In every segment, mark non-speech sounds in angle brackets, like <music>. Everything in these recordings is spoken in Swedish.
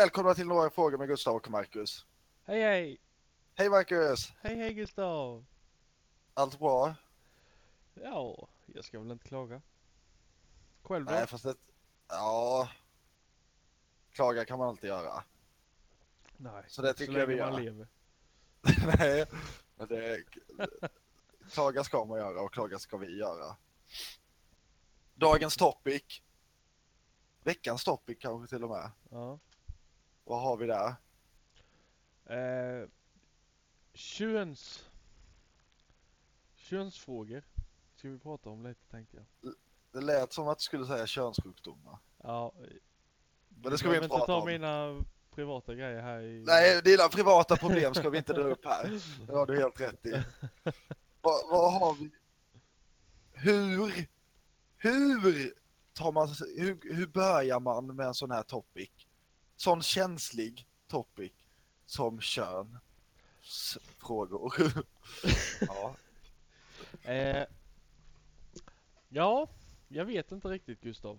välkomna till några frågor med Gustav och Marcus. Hej hej! Hej Marcus! Hej hej Gustav! Allt bra? Ja, jag ska väl inte klaga. Själv då? Nej, fast det... Ja... Klaga kan man alltid göra. Nej, så det tycker jag vi länge man gör. lever. <laughs> Nej, men det... Klaga ska man göra och klaga ska vi göra. Dagens topic. Veckans topic kanske till och med. Ja. Vad har vi där? Eh, köns... Könsfrågor ska vi prata om lite tänkte jag. Det lät som att du skulle säga könssjukdomar. Ja. Men det ska vi inte inte prata ta om. mina privata grejer här i... Nej, dina privata problem ska vi inte dra upp här. Det har du helt rätt i. <laughs> Vad, vad har vi? Hur, hur tar man, hur, hur börjar man med en sån här topic? Sån känslig topic som kön. Frågor. <laughs> ja. Eh, ja, jag vet inte riktigt Gustav.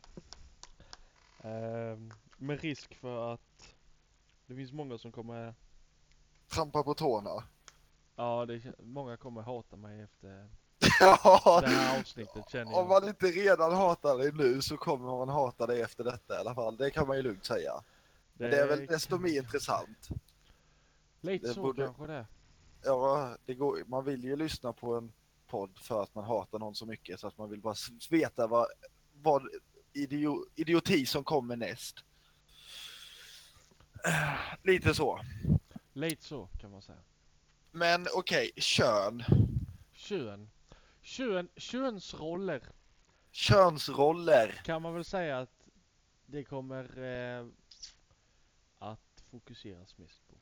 Eh, med risk för att det finns många som kommer Trampa på tårna. Ja, det, många kommer hata mig efter <laughs> Ja, det här avsnittet känner om jag. man inte redan hatar dig nu så kommer man hata dig efter detta i alla fall. Det kan man ju lugnt säga. Men det är väl desto mer intressant. Lite det så borde- kanske det. Ja, det går, man vill ju lyssna på en podd för att man hatar någon så mycket så att man vill bara veta vad, vad idio, idioti som kommer näst. <clears throat> Lite så. Lite så kan man säga. Men okej, kön. Kön. Kön, könsroller Könsroller. kan man väl säga att det kommer eh, fokuseras mest på.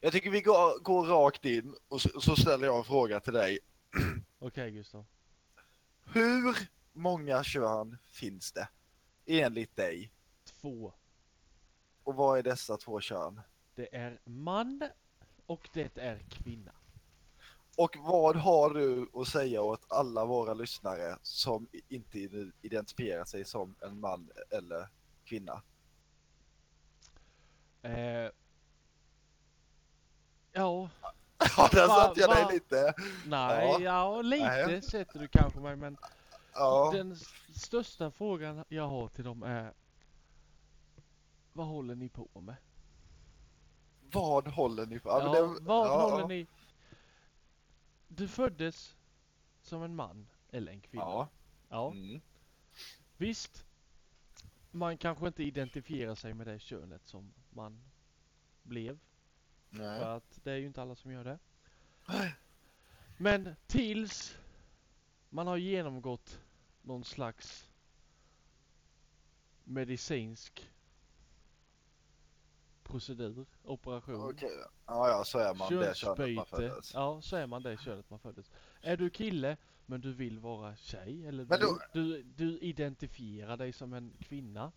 Jag tycker vi går, går rakt in och så, så ställer jag en fråga till dig. <clears throat> Okej Gustav. Hur många kön finns det enligt dig? Två. Och vad är dessa två kön? Det är man och det är kvinna. Och vad har du att säga åt alla våra lyssnare som inte identifierar sig som en man eller kvinna? Eh, ja, <laughs> Ja, där Va- satte jag va- dig lite. nej, Ja. ja, lite Nej. sätter du kanske mig men Ja, Den största frågan jag har till dem är Vad håller ni på med? vad håller ni på? Ja, det- vad ja, håller ja. ni? Du föddes som en man eller en kvinna. Ja. Ja, Mm. visst. Man kanske inte identifierar sig med det könet som man blev. Nej. För att det är ju inte alla som gör det. Men tills man har genomgått någon slags medicinsk procedur, operation, Okej, ja, ja, så är man det könet man föddes. Ja, så är man det könet man föddes. Är du kille men du vill vara tjej eller du, då- du, du identifierar dig som en kvinna.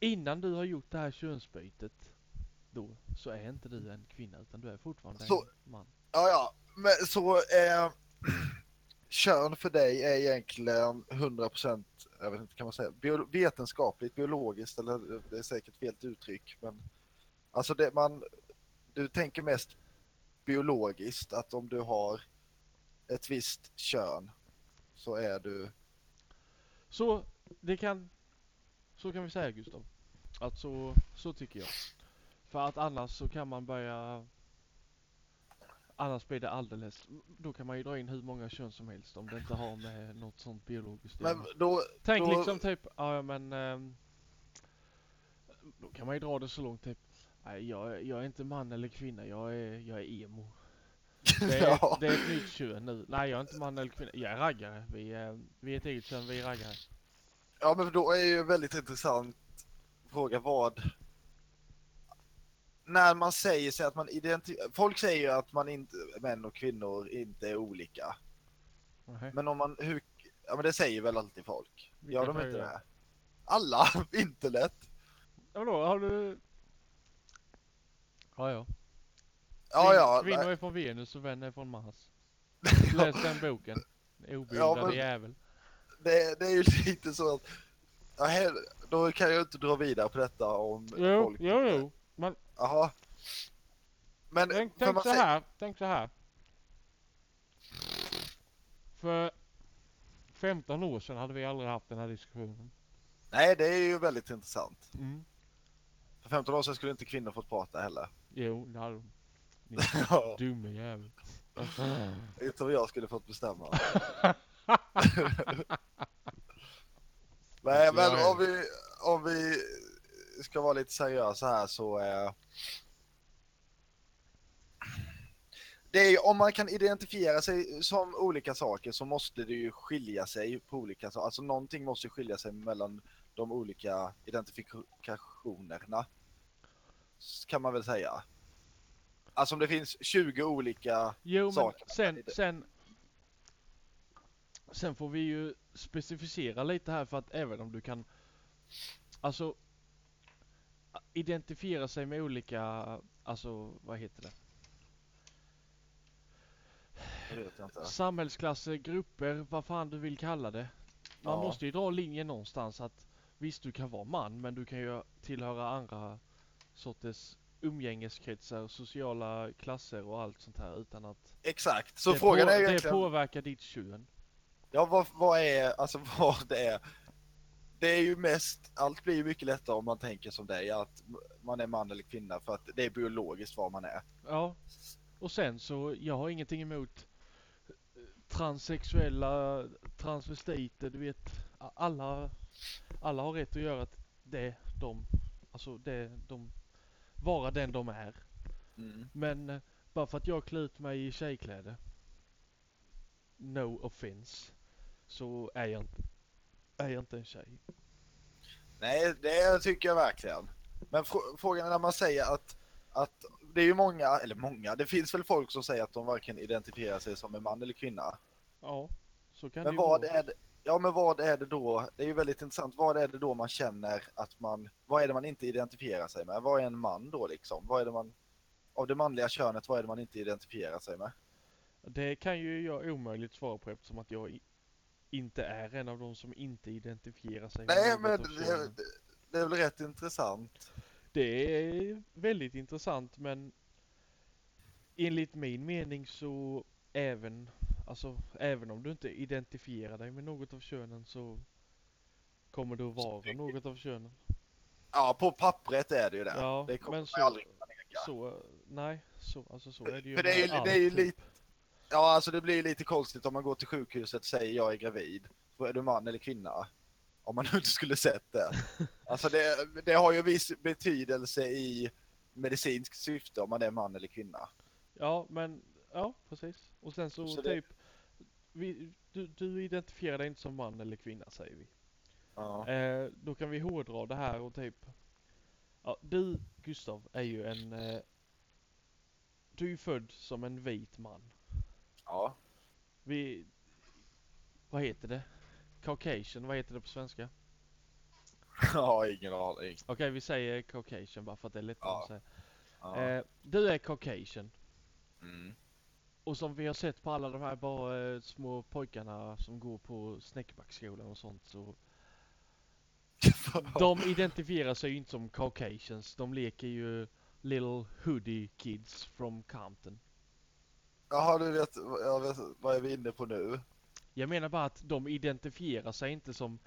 Innan du har gjort det här könsbytet då så är inte du en kvinna utan du är fortfarande Så- en man. Ja, ja, men så eh, <clears throat> kön för dig är egentligen 100% jag vet inte, kan man säga, bio, vetenskapligt, biologiskt eller det är säkert fel uttryck, men alltså det man, du tänker mest biologiskt att om du har ett visst kön så är du, Så det kan, så kan vi säga Gustav. Att så, så tycker jag. För att annars så kan man börja Annars blir det alldeles, då kan man ju dra in hur många kön som helst om det inte har med något sånt biologiskt men då, Tänk då- liksom typ, ja men ehm, Då kan man ju dra det så långt typ Nej jag, är- jag är inte man eller kvinna, jag är, jag är emo. <laughs> Det är, ja, det är ett nytt kön nu. Nej jag är inte man eller kvinna, jag är raggare. Vi är, vi är ett eget kön, vi är raggare. Ja men då är ju en väldigt intressant fråga vad när man säger sig att man identifierar, folk säger ju att man inte, män och kvinnor inte är olika. Nej. Men om man, hur, ja men det säger väl alltid folk? Vilka Gör de inte det? det? Alla, <laughs> inte lätt. Ja, Vadå, har du? Ja ja. Ja, ja. Kvinnor nej. är från Venus och män är från Mars. <laughs> Läs den boken. Obildade Ja, men- jävel. Det, det är ju <laughs> lite så att, då kan jag inte dra vidare på detta om Jo, folk... jo, jo. Men Jaha. Men tänk, tänk så här, tänk så här. För 15 år sedan hade vi aldrig haft den här diskussionen. Nej, det är ju väldigt intressant. Mm. För 15 år sedan skulle inte kvinnor fått prata heller. Jo, det hade de. <laughs> Ni dumme jävel. <laughs> inte om jag skulle fått bestämma. Nej, men om vi, om vi ska vara lite seriösa här så eh, det är om man kan identifiera sig som olika saker så måste det ju skilja sig på olika saker. Alltså någonting måste skilja sig mellan de olika identifikationerna. Kan man väl säga. Alltså om det finns 20 olika Jo, men saker. sen, sen, sen får vi ju specificera lite här för att även om du kan, alltså identifiera sig med olika, alltså vad heter det? Samhällsklasser, grupper, vad fan du vill kalla det. Man Ja. måste ju dra linjen någonstans att visst du kan vara man men du kan ju tillhöra andra sorters umgängeskretsar, sociala klasser och allt sånt här utan att Exakt, så frågan på, är ju det egentligen... påverkar ditt kön. Ja, vad, vad är, alltså <laughs> vad det är. Det är ju mest, allt blir ju mycket lättare om man tänker som dig, att man är man eller kvinna för att det är biologiskt vad man är. Ja. Och sen så, jag har ingenting emot eh, transsexuella, transvestiter, du vet. Alla, alla har rätt att göra att det de, alltså det de, vara den de är. Men eh, bara för att jag klär ut mig i tjejkläder, no offense, så är jag inte, är jag inte en tjej. Nej, det tycker jag verkligen. Men fr- frågan är när man säger att, att det är ju många, eller många, det finns väl folk som säger att de varken identifierar sig som en man eller kvinna. Ja, så kan Men det ju vad vara. är det, ja men vad är det då, det är ju väldigt intressant, vad är det då man känner att man, vad är det man inte identifierar sig med? Vad är en man då liksom? Vad är det man, av det manliga könet, vad är det man inte identifierar sig med? Det kan ju jag omöjligt svara på eftersom att jag inte är en av de som inte identifierar sig Nej men det, det, är väl rätt intressant. Det är väldigt intressant men enligt min mening så även, alltså även om du inte identifierar dig med något av könen så kommer du att vara något av könen. Ja på pappret är det ju det. Ja, det kommer men så, aldrig så, nej, så, alltså så är det ju för det är ju- det är ju typ. lite- Ja alltså det blir lite konstigt om man går till sjukhuset och säger jag är gravid. Är du man eller kvinna? Om man nu <laughs> inte skulle sett det. Alltså det, det har ju viss betydelse i medicinskt syfte om man är man eller kvinna. Ja, men ja, precis. Och sen så, Så det- typ, vi, du, du identifierar dig inte som man eller kvinna säger vi. Ja. Eh, då kan vi hårdra det här och typ, ja, du Gustav är ju en, eh, du är född som en vit man. Ja. Vi, vad heter det? Caucasian, vad heter det på svenska? <laughs> Ja, ingen aning. Okej, vi säger Caucasian bara för att det är lättare Ja. att säga. Ja. Eh, du är Caucasian. Mm. Och som vi har sett på alla de här bara eh, små pojkarna som går på Snäckbacksskolan och sånt så <laughs> De identifierar sig ju inte som Caucasians, de leker ju Little Hoodie Kids from Compton. Jaha, du vet, jag vet vad är vi inne på nu? Jag menar bara att de identifierar sig inte som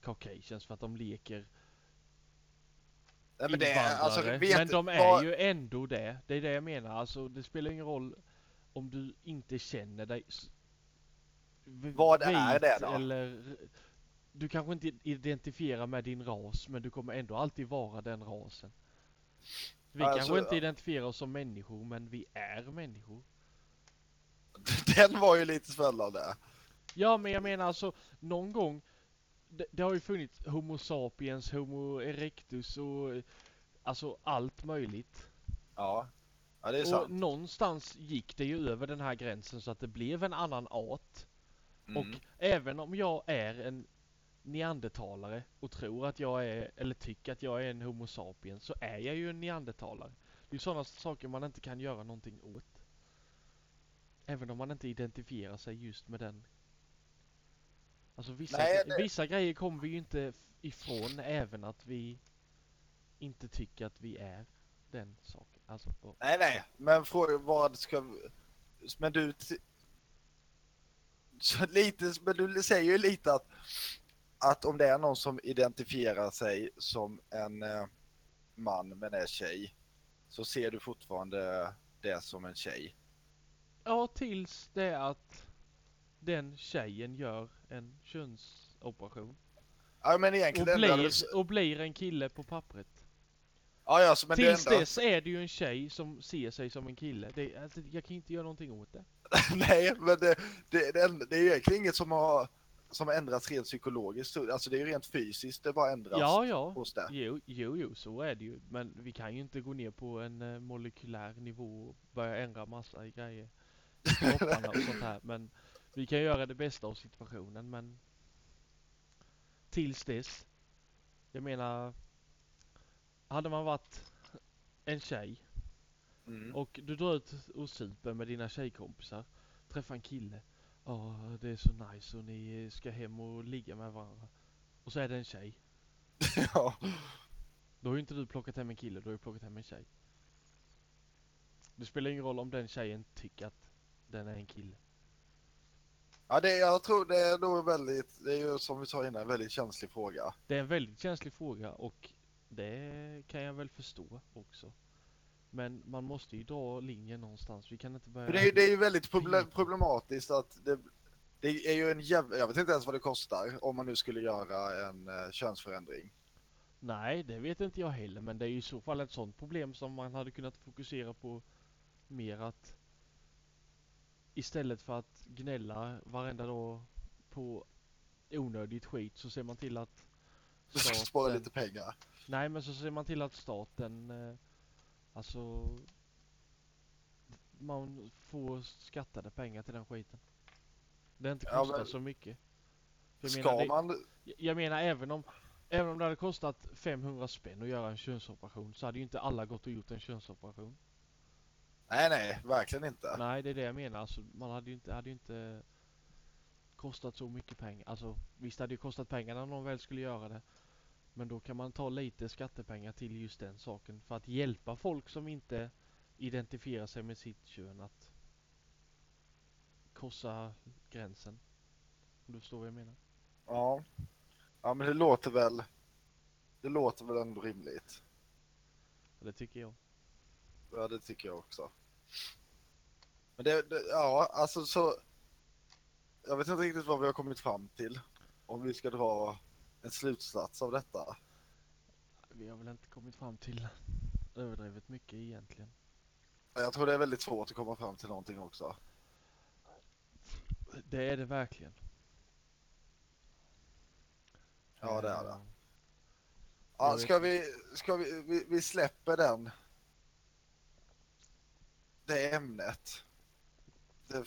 Caucasians för att de leker Nej, men det är, alltså, vet, men de är vad- ju ändå det. Det är det jag menar. Alltså det spelar ingen roll om du inte känner dig Vad är det då? Eller, du kanske inte identifierar med din ras men du kommer ändå alltid vara den rasen. Vi Alltså, kanske inte identifierar oss som människor men vi är människor. <laughs> Den var ju lite spännande. Ja men jag menar alltså någon gång det, det har ju funnits Homo sapiens, Homo erectus och alltså allt möjligt. Ja, ja det är Och sant. någonstans gick det ju över den här gränsen så att det blev en annan art. Mm. Och även om jag är en neandertalare och tror att jag är, eller tycker att jag är en Homo sapiens så är jag ju en neandertalare. Det är sådana saker man inte kan göra någonting åt. Även om man inte identifierar sig just med den. Alltså vissa, Nej, det- vissa grejer kommer vi ju inte ifrån även att vi inte tycker att vi är den saken. Alltså, och, Nej, nej, men fråga vad ska... Men du... Så lite, men du säger ju lite att, att om det är någon som identifierar sig som en eh, man men är tjej så ser du fortfarande det som en tjej. Ja, tills det att den tjejen gör en könsoperation. Ja, men Och egentligen det du- blir, och blir en kille på pappret. Ja, ja, men det Tills enda... dess är det ju en tjej som ser sig som en kille. Det, alltså, jag kan inte göra någonting åt det. <laughs> Nej, men det, det, det, det är egentligen inget som har, som ändrats rent psykologiskt. Alltså det är ju rent fysiskt det bara ändras Ja, ja. hos det. Jo, jo, jo, så är det ju. Men vi kan ju inte gå ner på en eh, molekylär nivå och börja ändra massa i grejer. Kropparna och sånt här. Men vi kan göra det bästa av situationen, men tills dess. Jag menar, hade man varit en tjej Mm. och du drar ut och super med dina tjejkompisar, träffar en kille. Ja, det är så nice och ni ska hem och ligga med varandra. Och så är det en tjej. <laughs> ja. Då har ju inte du plockat hem en kille, du har ju plockat hem en tjej. Det spelar ingen roll om den tjejen tycker att den är en kille. ja, det, jag tror det är nog väldigt, det är ju som vi sa innan, en väldigt känslig fråga. Det är en väldigt känslig fråga och det kan jag väl förstå också. Men man måste ju dra linjen någonstans. Vi kan inte börja... För det, är, det är ju väldigt proble- problematiskt att det, det är ju en jävla, jag vet inte ens vad det kostar om man nu skulle göra en eh, könsförändring. Nej, det vet inte jag heller. Men det är ju i så fall ett sånt problem som man hade kunnat fokusera på mer att istället för att gnälla varenda dag på onödigt skit så ser man till att Spara staten- lite pengar. Nej men så ser man till att staten eh, Alltså Man får skattade pengar till den skiten. Det inte Ja, kostar men- så mycket. Jag Ska menar, det, man, jag- jag menar även om Även om det hade kostat 500 spänn att göra en könsoperation så hade ju inte alla gått och gjort en könsoperation. Nej nej, verkligen inte. Nej det är det jag menar. Alltså, man hade ju inte, hade ju inte kostat så mycket pengar. Alltså visst hade det kostat pengar när någon väl skulle göra det. Men då kan man ta lite skattepengar till just den saken för att hjälpa folk som inte identifierar sig med sitt kön att korsa gränsen. Om du förstår vad jag menar. Ja. ja, men det låter väl, det låter väl ändå rimligt. Det tycker jag. Ja, det tycker jag också. Men det, det, ja, alltså så. Jag vet inte riktigt vad vi har kommit fram till. Om vi ska dra en slutsats av detta. Vi har väl inte kommit fram till överdrivet mycket egentligen. Jag tror det är väldigt svårt att komma fram till någonting också. Det är det verkligen. Ja, det är det. Eh, Ja, ska vi, ska vi, vi, vi släpper den. Det ämnet. Det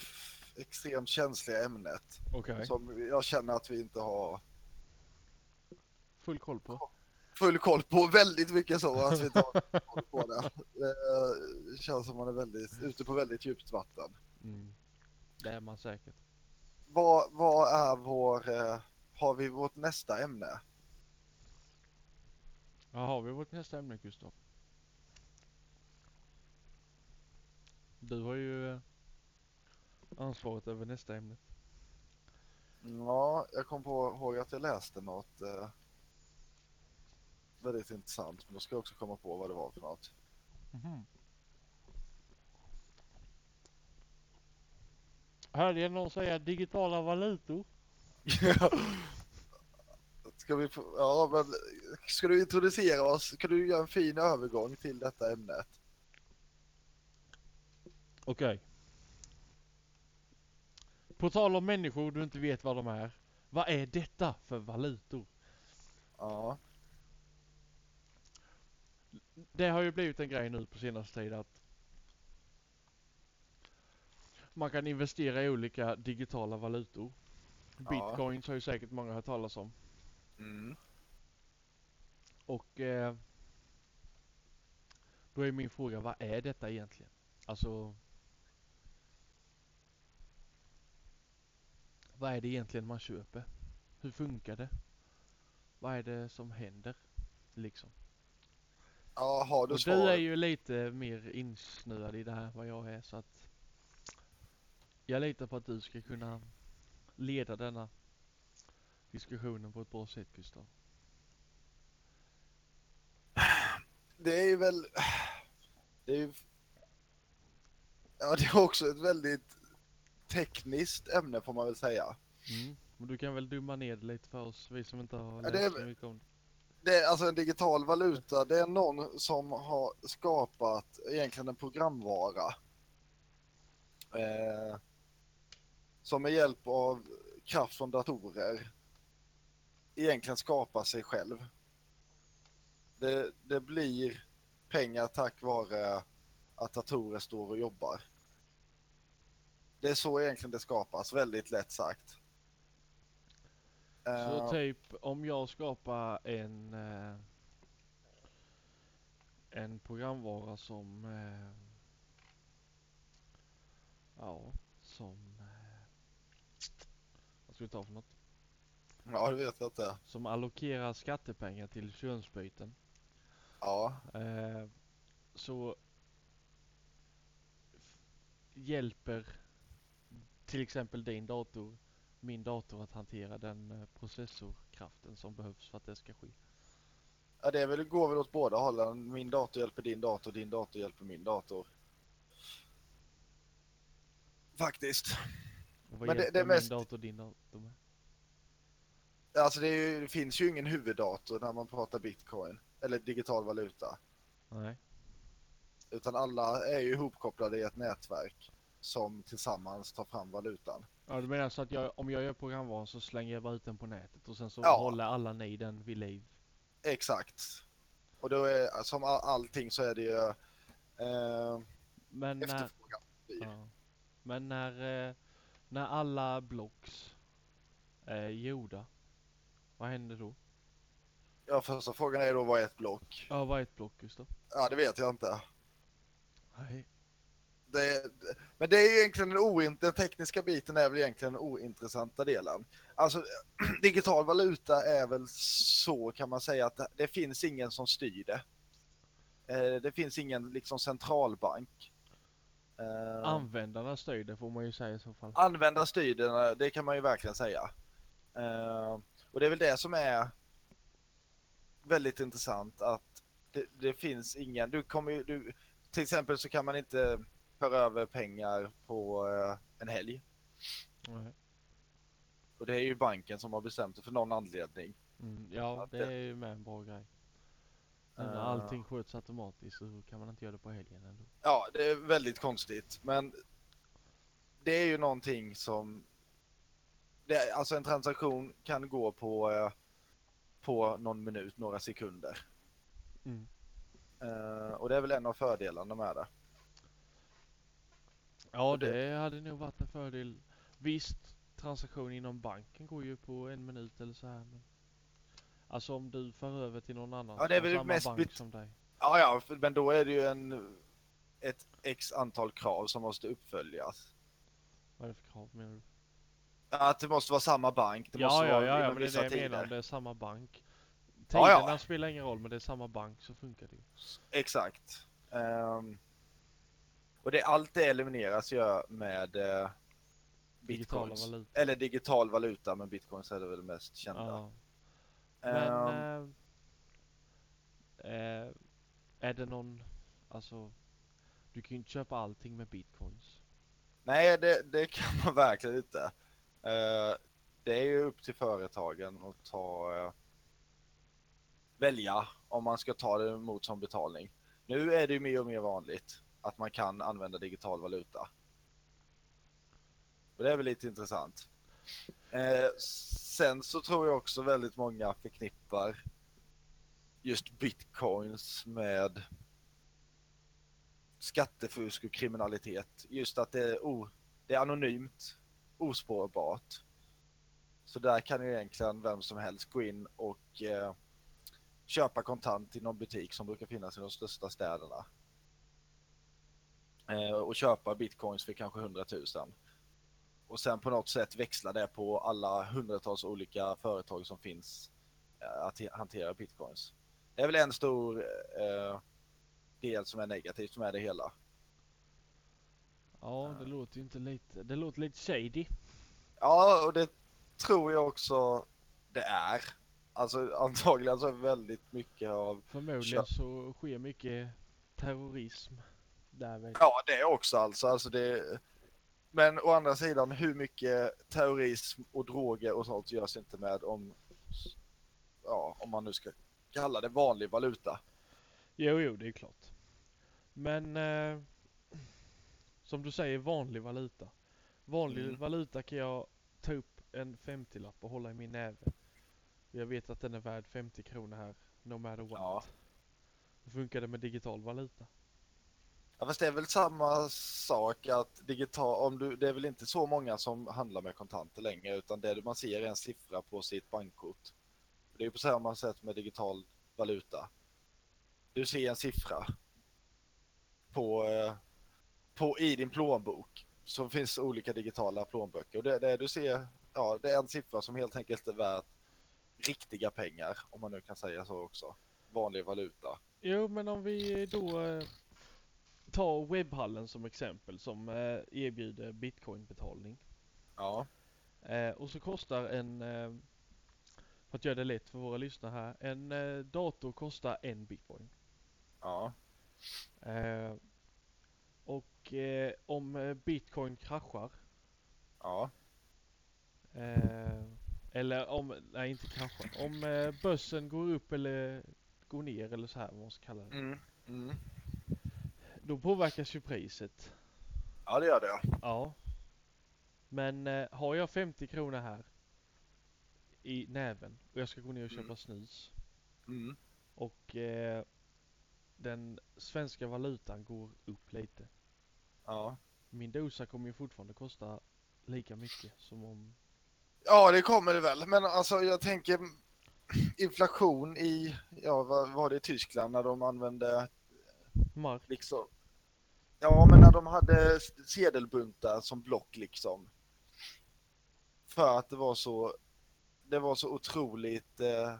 extremt känsliga ämnet. Okej. Som jag känner att vi inte har Full koll på. full koll på väldigt mycket så att vi har <laughs> koll på det. Det känns som man är väldigt, ute på väldigt djupt vatten. Mm. Det är man säkert. Vad, vad är vår, eh, har vi vårt nästa ämne? Vad har vi vårt nästa ämne Gustav? Du har ju eh, ansvaret över nästa ämne. Ja, jag kom på ihåg att jag läste något eh, väldigt intressant, men då ska jag också komma på vad det var för något. Mhm. Hörde jag någon säga digitala valutor? <laughs> ska vi få, ja, men ska du introducera oss? Kan du göra en fin övergång till detta ämnet? Okej. På tal om människor du inte vet vad de är. Vad är detta för valutor? Ja, Det har ju blivit en grej nu på senaste tid att man kan investera i olika digitala valutor. Ja. Bitcoins har ju säkert många hört talas om. mm. Och eh, då är min fråga, vad är detta egentligen? Alltså Vad är det egentligen man köper? hur funkar det? Vad är det som händer? Liksom. Ja, har du Och svar? du är ju lite mer insnöad i det här vad jag är så att jag litar på att du ska kunna leda denna diskussionen på ett bra sätt Gustav. Det är ju väl... Det är ju... Ja, det är också ett väldigt tekniskt ämne får man väl säga. Mm. Men du kan väl dumma ner det lite för oss, vi som inte har Ja, läst det är- så mycket om det. Det är alltså en digital valuta, det är någon som har skapat egentligen en programvara. Eh, som med hjälp av kraft från datorer egentligen skapar sig själv. Det, det blir pengar tack vare att datorer står och jobbar. Det är så egentligen det skapas, väldigt lätt sagt. Så Eh, typ om jag skapar en eh, en programvara som eh, ja, som vad ska vi ta för något? ja, det vet jag inte. Som allokerar skattepengar till könsbyten. Ja, så hjälper till exempel din dator min dator att hantera den eh, processorkraften som behövs för att det ska ske. Ja, det är väl, går väl åt båda hållen. Min dator hjälper din dator, din dator hjälper min dator. Faktiskt. Och vad Men det- det är min mest- dator din dator med? Alltså det, är ju, det finns ju ingen huvuddator när man pratar bitcoin eller digital valuta. Nej. Utan alla är ju ihopkopplade i ett nätverk som tillsammans tar fram valutan. Ja du menar så att jag, om jag gör programvaran så slänger jag bara ut den på nätet och sen så Ja. håller alla ni den vid liv? Exakt. Och då är som all, allting så är det ju eh, Men när, efterfrågan. ja. Men när, eh, när alla blocks är gjorda, vad händer då? Ja, första frågan är då vad är ett block? Ja vad är ett block Gustav? Ja, det vet jag inte. Nej. Det, men det är ju egentligen den, oint, den tekniska biten är väl egentligen den ointressanta delen. Alltså <clears throat> digital valuta är väl så kan man säga att det, finns ingen som styr det. Eh, det finns ingen liksom centralbank. Eh, Användarna styr det får man ju säga i så fall. använda styr det, det kan man ju verkligen säga. Eh, och det är väl det som är väldigt intressant att det, det finns ingen, du kommer ju, du, till exempel så kan man inte föra över pengar på eh, en helg. Nej. Och det är ju banken som har bestämt det för någon anledning. Mm, ja det det- är ju med en bra grej. Men när Eh. allting sköts automatiskt så kan man inte göra det på helgen ändå. Ja, det är väldigt konstigt, men det är ju någonting som... Det, alltså en transaktion kan gå på, eh, på någon minut, några sekunder. Mm. Eh, och det är väl en av fördelarna med det. Ja det- hade nog varit en fördel. Visst transaktion inom banken går ju på en minut eller så här men Alltså om du för över till någon annan Ja, det är väl mest bank som dig. Ja, ja, för- men då är det ju en, ett x antal krav som måste uppföljas. Vad är det för krav menar du? Att det måste vara samma bank, det måste Ja ja vara ja, ja men det är det jag menar det är samma bank. Ja, ja. Tiderna spelar ingen roll men det är samma bank så funkar det ju. Exakt. Ehm, och det, allt det elimineras ju med Digitala bitcoins. valutor. Eller digital valuta, men bitcoins är det väl mest kända. Ja. Men eh, eh, är det någon, alltså du kan ju inte köpa allting med bitcoins. nej, det, det kan man <laughs> verkligen inte. Eh, det är ju upp till företagen att ta, eh, välja om man ska ta det emot som betalning. Nu är det ju mer och mer vanligt att man kan använda digital valuta. Och det är väl lite intressant. Eh, sen så tror jag också väldigt många förknippar just bitcoins med skattefusk och kriminalitet. Just att det är, o, det är anonymt, ospårbart. Så där kan ju egentligen vem som helst gå in och eh, köpa kontant i någon butik som brukar finnas i de största städerna. Eh, och köpa bitcoins för kanske 100 000. och sen på något sätt växla det på alla hundratals olika företag som finns eh, att hantera bitcoins. Det är väl en stor eh, del som är negativt med det hela. Ja, det låter ju inte lite, det låter lite shady. Ja, och det tror jag också det är. Alltså antagligen så är väldigt mycket av... Förmodligen så sker mycket terrorism där väl. Ja, det också alltså. alltså det... Men å andra sidan, hur mycket terrorism och droger och sånt görs inte med om, ja, om man nu ska kalla det vanlig valuta? Jo, jo, det är klart. Men eh, som du säger, vanlig valuta. Vanlig Mm. valuta kan jag ta upp en 50-lapp och hålla i min näve. Jag vet att den är värd 50 kronor här, no matter what. Ja. Hur funkar det med digital valuta? Ja, fast det är väl samma sak att digital, om du, det är väl inte så många som handlar med kontanter längre utan det man ser är en siffra på sitt bankkort. Det är på samma sätt med digital valuta. Du ser en siffra på, eh, på i din plånbok. Så finns olika digitala plånböcker och det, det du ser, ja det är en siffra som helt enkelt är värt riktiga pengar om man nu kan säga så också. Vanlig valuta. Jo, men om vi då eh, tar webbhallen som exempel som eh, erbjuder bitcoinbetalning. Ja, Eh, och så kostar en, eh, för att göra det lätt för våra lyssnare här, en dator kostar en bitcoin. ja, och om bitcoin kraschar, ja, eller om, nej inte kraschar, om börsen går upp eller går ner eller så här vad man ska kalla det. mm, mm. Då påverkas ju priset. ja det gör det. Ja. Men eh, har jag 50 kronor här i näven och jag ska gå ner och köpa Mm. snus Mm. och eh, den svenska valutan går upp lite. Ja. Min dosa kommer ju fortfarande kosta lika mycket som om... ja, det kommer det väl. Men alltså jag tänker inflation i, ja vad var det i Tyskland när de använde Mark. liksom, ja men när de hade sedelbuntar som block liksom. För att det var så, det var så otroligt, eh,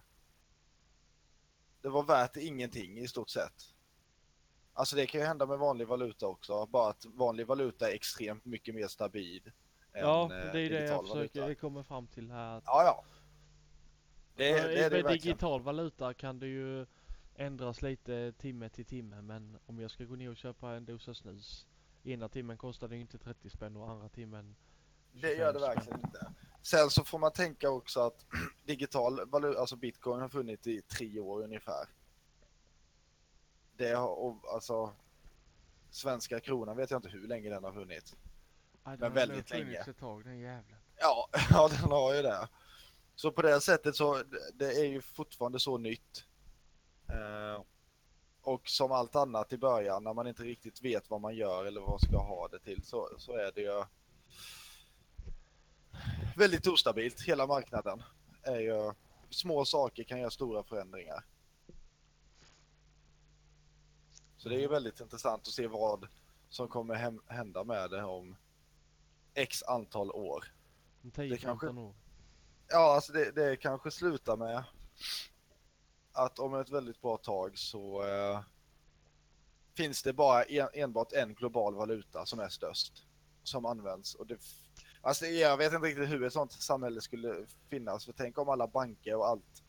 det var värt ingenting i stort sett. Alltså det kan ju hända med vanlig valuta också, bara att vanlig valuta är extremt mycket mer stabil. Ja, än, det eh, är det jag försöker valuta. komma fram till här. Att Ja, ja. Det, det det med verkligen. digital valuta kan det ju ändras lite timme till timme men om jag ska gå ner och köpa en dosa snus ena timmen kostar det inte 30 spänn och andra timmen Det gör det 25 spänn. verkligen inte. Sen så får man tänka också att <clears throat> digital valuta, alltså bitcoin har funnits i tre år ungefär. Det har, och, alltså svenska kronan vet jag inte hur länge den har funnits. Den Men har väldigt nog funnits länge. ett tag den jävlen. Ja, <laughs> ja den har ju det. Så på det sättet så det är ju fortfarande så nytt. Eh, och som allt annat i början när man inte riktigt vet vad man gör eller vad man ska ha det till så, så är det ju väldigt ostabilt. Hela marknaden är ju små saker kan göra stora förändringar. Så det är ju väldigt intressant att se vad som kommer hända med det om x antal år. 10-15 kanske- år. Ja, alltså det, det kanske slutar med att om ett väldigt bra tag så eh, finns det bara en, enbart en global valuta som är störst som används. Och det, alltså jag vet inte riktigt hur ett sånt samhälle skulle finnas. För tänk om alla banker och allt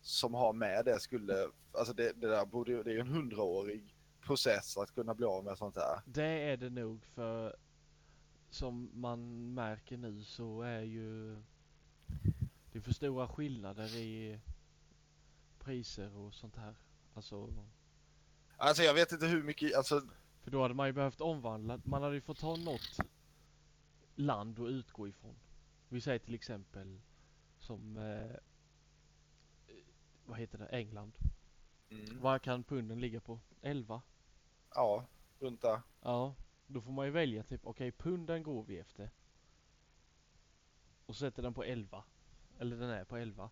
som har med det skulle, alltså det, det där borde det är ju en hundraårig process att kunna bli av med sånt här. Det är det nog för som man märker nu så är ju det är för stora skillnader i priser och sånt här. Alltså, Alltså jag vet inte hur mycket, alltså för då hade man ju behövt omvandla. Man hade ju fått ta något land att utgå ifrån. Vi säger till exempel som eh, vad heter det? England. mm, Vad kan punden ligga på? 11? ja, runt där. Ja, då får man ju välja typ, okej punden går vi efter. Och sätter den på 11. Eller den är på 11.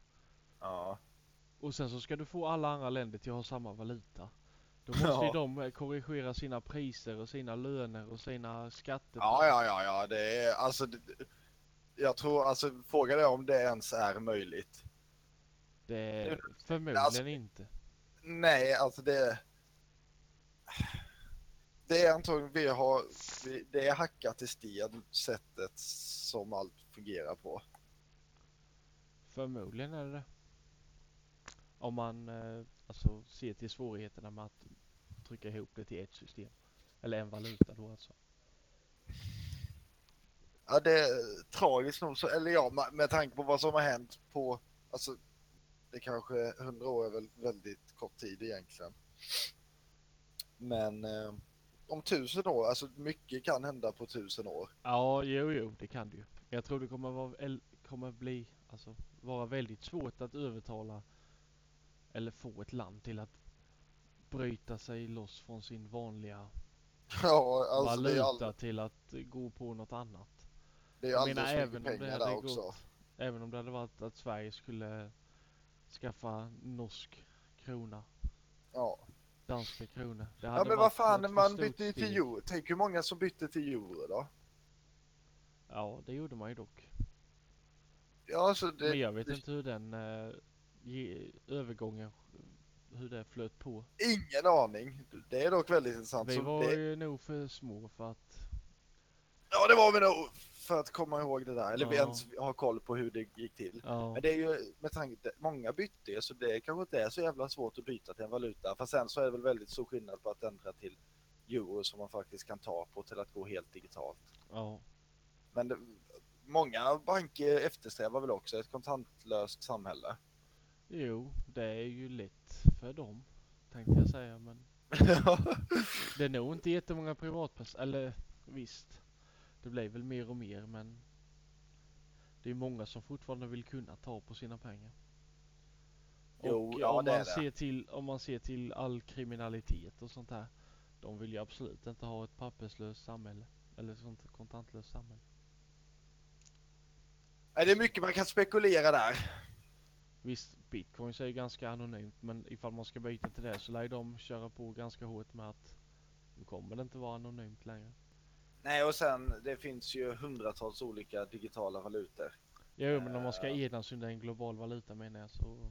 Ja. Och sen så ska du få alla andra länder till att ha samma valuta. Då måste ju Ja. de eh, korrigera sina priser och sina löner och sina skatter. Ja, ja, ja, ja, det är alltså. Det, jag tror alltså frågan är om det ens är möjligt. Det är förmodligen alltså- inte. Nej, alltså det. Det är antagligen vi har. Vi, det är hackat i sten sättet som allt fungerar på. Förmodligen är det det. Om man eh, alltså ser till svårigheterna med att trycka ihop det till ett system. Eller en valuta då alltså. Ja, det är tragiskt nog så, eller ja, med- tanke på vad som har hänt på, alltså det kanske hundra år är väl väldigt kort tid egentligen. Men eh, om tusen år, alltså mycket kan hända på tusen år. Ja, jo, jo, det kan det ju. Jag tror det kommer vara, kommer bli, alltså vara väldigt svårt att övertala eller få ett land till att bryta sig loss från sin vanliga <laughs> Ja, alltså valuta all, till att gå på något annat. det är menar alldeles för även om det hade där också. gått, även om det hade varit att Sverige skulle skaffa norsk krona, Ja. danska. Det ja, men vad fan, man bytte ju till euro. Tänk hur många som bytte till euro då? Ja, det gjorde man ju dock. Ja, alltså det, Men jag vet det, inte hur den eh, övergången, hur det flöt på. ingen aning. Det är dock väldigt intressant. Vi var det, ju nog för små för att... Ja, det var vi nog för att komma ihåg det där. Eller vi Ja. ens har koll på hur det gick till. Ja, Men det är ju med tanke många bytte så det kanske inte är så jävla svårt att byta till en valuta. Fast sen så är det väl väldigt stor skillnad på att ändra till euro som man faktiskt kan ta på till att gå helt digitalt. ja, Men det, många banker eftersträvar väl också ett kontantlöst samhälle. Jo, det är ju lätt för dem, tänkte jag säga. Men <laughs> det är nog inte jättemånga privatpersoner, eller visst, det blir väl mer och mer, men det är många som fortfarande vill kunna ta på sina pengar. Jo, och ja, om, man ser till, om man ser till all kriminalitet och sånt här, de vill ju absolut inte ha ett papperslöst samhälle, eller sånt kontantlöst samhälle. Det är mycket man kan spekulera där. Visst, bitcoins är ju ganska anonymt men ifall man ska byta till det så lär ju de köra på ganska hårt med att nu kommer det inte vara anonymt längre. Nej, och sen det finns ju hundratals olika digitala valutor. Jo men om man ska Eh. enas under en global valuta menar jag så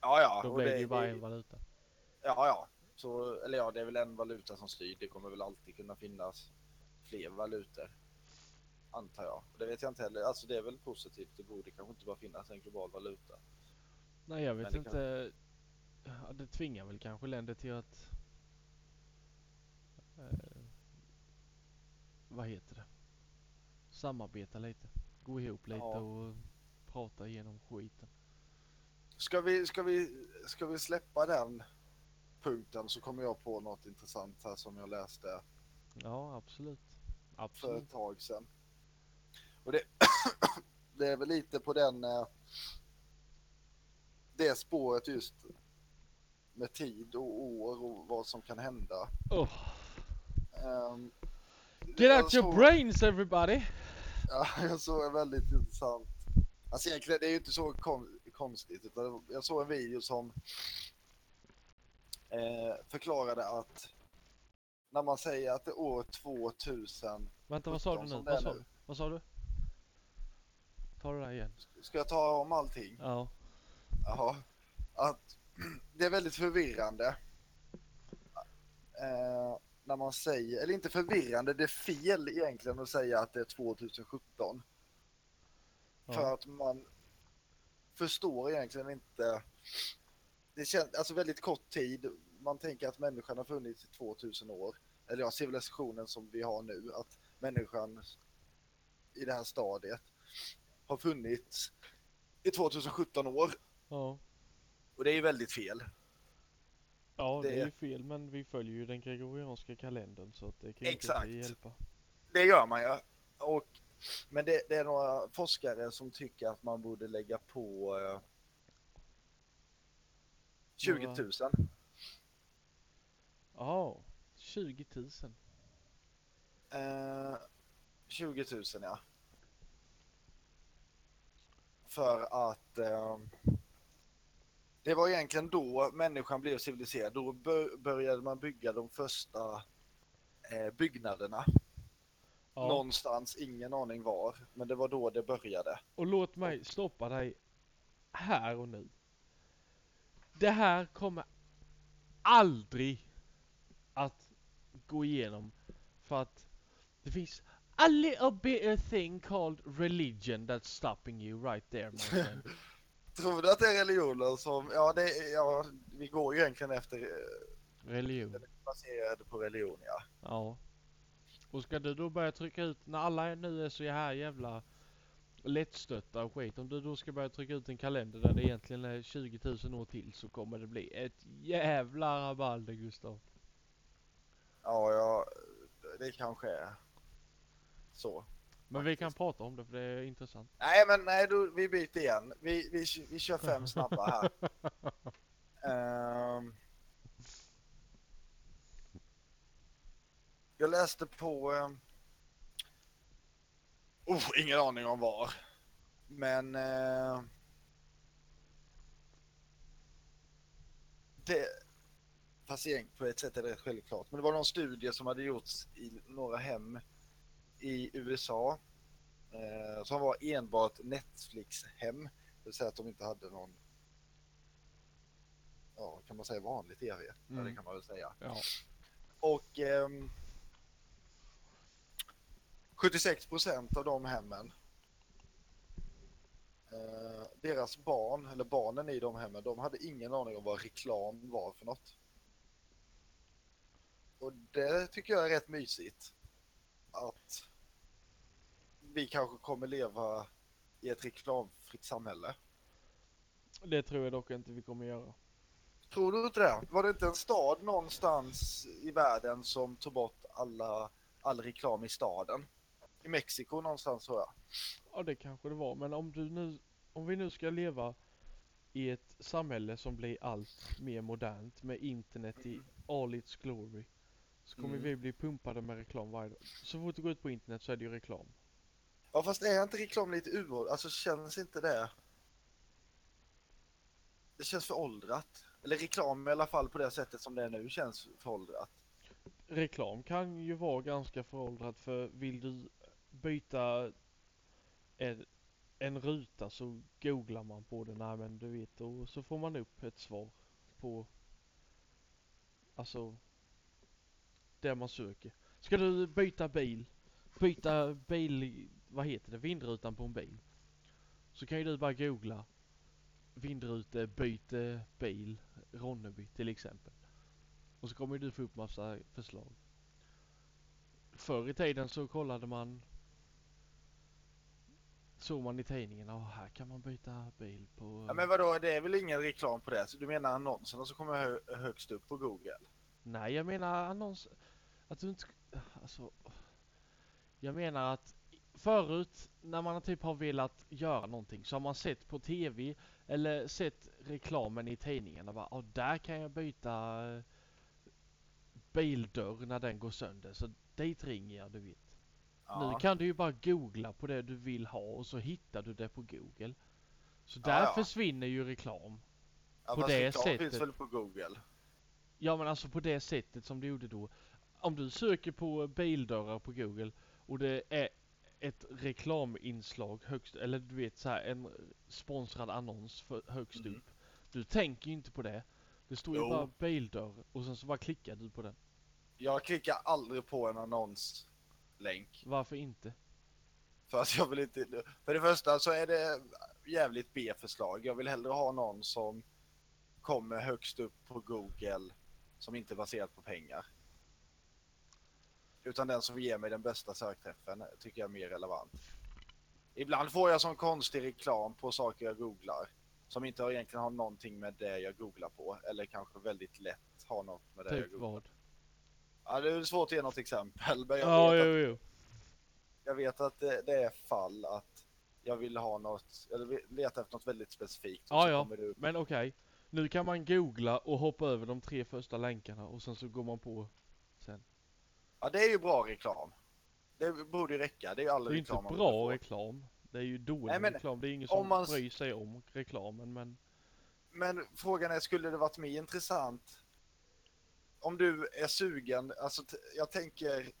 Ja, ja. då blir det ju bara en valuta. Ja, ja. Så, eller ja, det är väl en valuta som styr. Det kommer väl alltid kunna finnas fler valutor. Antar jag. Det vet jag inte heller. Alltså det är väl positivt. Det borde kanske inte bara finnas en global valuta. Nej jag vet inte. Ja, det tvingar väl kanske länder till att eh, vad heter det? Samarbeta lite. Gå ihop lite Ja. och prata igenom skiten. Ska vi, ska vi, ska vi släppa den punkten så kommer jag på något intressant här som jag läste Ja absolut. för Absolut. ett tag sedan. Och det, <coughs> det är väl lite på den eh, det spåret just med tid och år och vad som kan hända. Oh. Ehm, Get out your såg- brains everybody! Ja, <laughs> jag såg en väldigt intressant. Alltså egentligen det är ju inte så kon- konstigt utan jag såg en video som eh, förklarade att när man säger att det är år 2000, Vänta vad sa du 17 nu? Vad sa du? Vad sa du? Ta det där igen. ska jag ta om allting? Ja. Jaha. Att det är väldigt förvirrande. Eh, när man säger, eller inte förvirrande, det är fel egentligen att säga att det är 2017. För ja. att man förstår egentligen inte. Det känns alltså väldigt kort tid. Man tänker att människan har funnits i 2000 år. Eller ja, civilisationen som vi har nu. Att människan i det här stadiet har funnits i 2017 år. Ja. Och det är ju väldigt fel. Ja, det, Det- är ju fel men vi följer ju den gregorianska kalendern så att det kan Exakt. inte hjälpa. Det gör man ju. Och, men det, det är några forskare som tycker att man borde lägga på eh, 20 Några- 000. Ja, 20 000. Eh, 20 000 ja. För att eh, Det var egentligen då människan blev civiliserad. Då bör, började man bygga de första eh, byggnaderna. Ja. Någonstans, ingen aning var. Men det var då det började. Och låt mig stoppa dig här och nu. Det här kommer aldrig att gå igenom för att det finns a little bit a thing called religion that's stopping you right there. <laughs> Tror du att det är religionen som, ja, det, ja vi går ju egentligen efter eh, Religion. baserade på religion ja. Ja. Och ska du då börja trycka ut, när alla nu är så här jävla lättstötta och skit, om du då ska börja trycka ut en kalender där det egentligen är 20 000 år till så kommer det bli ett jävla rabalder Gustav. Ja, ja, det kanske är så. Men vi kan prata om det för det är intressant. Nej, men nej, då, vi byter igen. Vi, vi, vi kör fem snabba här. <laughs> Ehm. jag läste på... Um, oh, ingen aning om var. Men... eh, det, egentligen på ett sätt är det självklart. Men det var någon studie som hade gjorts i några hem i USA. Eh, som var enbart Netflix-hem. Det vill säga att de inte hade någon, ja kan man säga vanlig tv? Ja det Mm. kan man väl säga. Ja. Och ehm, 76 procent av de hemmen, eh, deras barn, eller barnen i de hemmen, de hade ingen aning om vad reklam var för något. Och det tycker jag är rätt mysigt. Att vi kanske kommer leva i ett reklamfritt samhälle. Det tror jag dock inte vi kommer göra. Tror du inte det? Var det inte en stad någonstans i världen som tog bort alla, all reklam i staden? I Mexiko någonstans tror jag. Ja det kanske det var, men om du nu, om vi nu ska leva i ett samhälle som blir allt mer modernt med internet i all its glory. Så kommer Mm. vi bli pumpade med reklam varje dag. Så fort du går ut på internet så är det ju reklam. Ja fast är inte reklam lite ur... Alltså känns inte det... Det känns föråldrat. Eller reklam i alla fall på det sättet som det är nu känns föråldrat. Reklam kan ju vara ganska föråldrat för vill du byta en, en ruta så googlar man på den. nej men du vet och så får man upp ett svar på alltså det man söker. Ska du byta bil, byta bil, vad heter det, vindrutan på en bil. Så kan ju du bara googla vindrute byte bil Ronneby till exempel. Och så kommer du få upp massa förslag. Förr i tiden så kollade man Såg man i tidningen, ja här kan man byta bil på... Ja men vadå, det är väl ingen reklam på det? Så du menar annonserna som kommer hö högst upp på Google? Nej jag menar annons... Att du inte... Alltså... Jag menar att förut när man typ har velat göra någonting så har man sett på TV eller sett reklamen i tidningen och bara ja där kan jag byta eh, bildörr när den går sönder så dit ringer jag du vet. Nu kan du ju bara googla på det du vill ha och så hittar du det på Google. Så Ja, där ja. försvinner ju reklam. ja, på det reklam sättet. finns väl på Google? Ja men alltså på det sättet som du gjorde då. Om du söker på bildörrar på Google och det är ett reklaminslag högst, eller du vet så här en sponsrad annons för högst Mm. upp. Du tänker ju inte på det. Det står ju bara bildörr och sen så bara klickar du på den. Jag klickar aldrig på en annonslänk. Varför inte? För att jag vill inte... För det första så är det jävligt B-förslag. Jag vill hellre ha någon som kommer högst upp på Google som inte är baserat på pengar. Utan den som ger mig den bästa sökträffen tycker jag är mer relevant. Ibland får jag sån konstig reklam på saker jag googlar som inte egentligen har någonting med det jag googlar på eller kanske väldigt lätt har något med det jag Typ googlar vad? Ja, det är svårt att ge något exempel men jag Ja, vet att jo, jo. jag vet att det, det är fall att jag vill ha något, eller leta efter något väldigt specifikt. Ja, ja. Men okej. Nu kan man googla och hoppa över de tre första länkarna och sen så går man på. Ja, det är ju bra reklam. Det borde ju räcka. Det är ju all Det är ju inte reklam man bra får. reklam. Det är ju dålig Nej, men reklam. Det är ingen om som man bryr sig om reklamen men Men frågan är, skulle det varit mer intressant om du är sugen, alltså t- jag tänker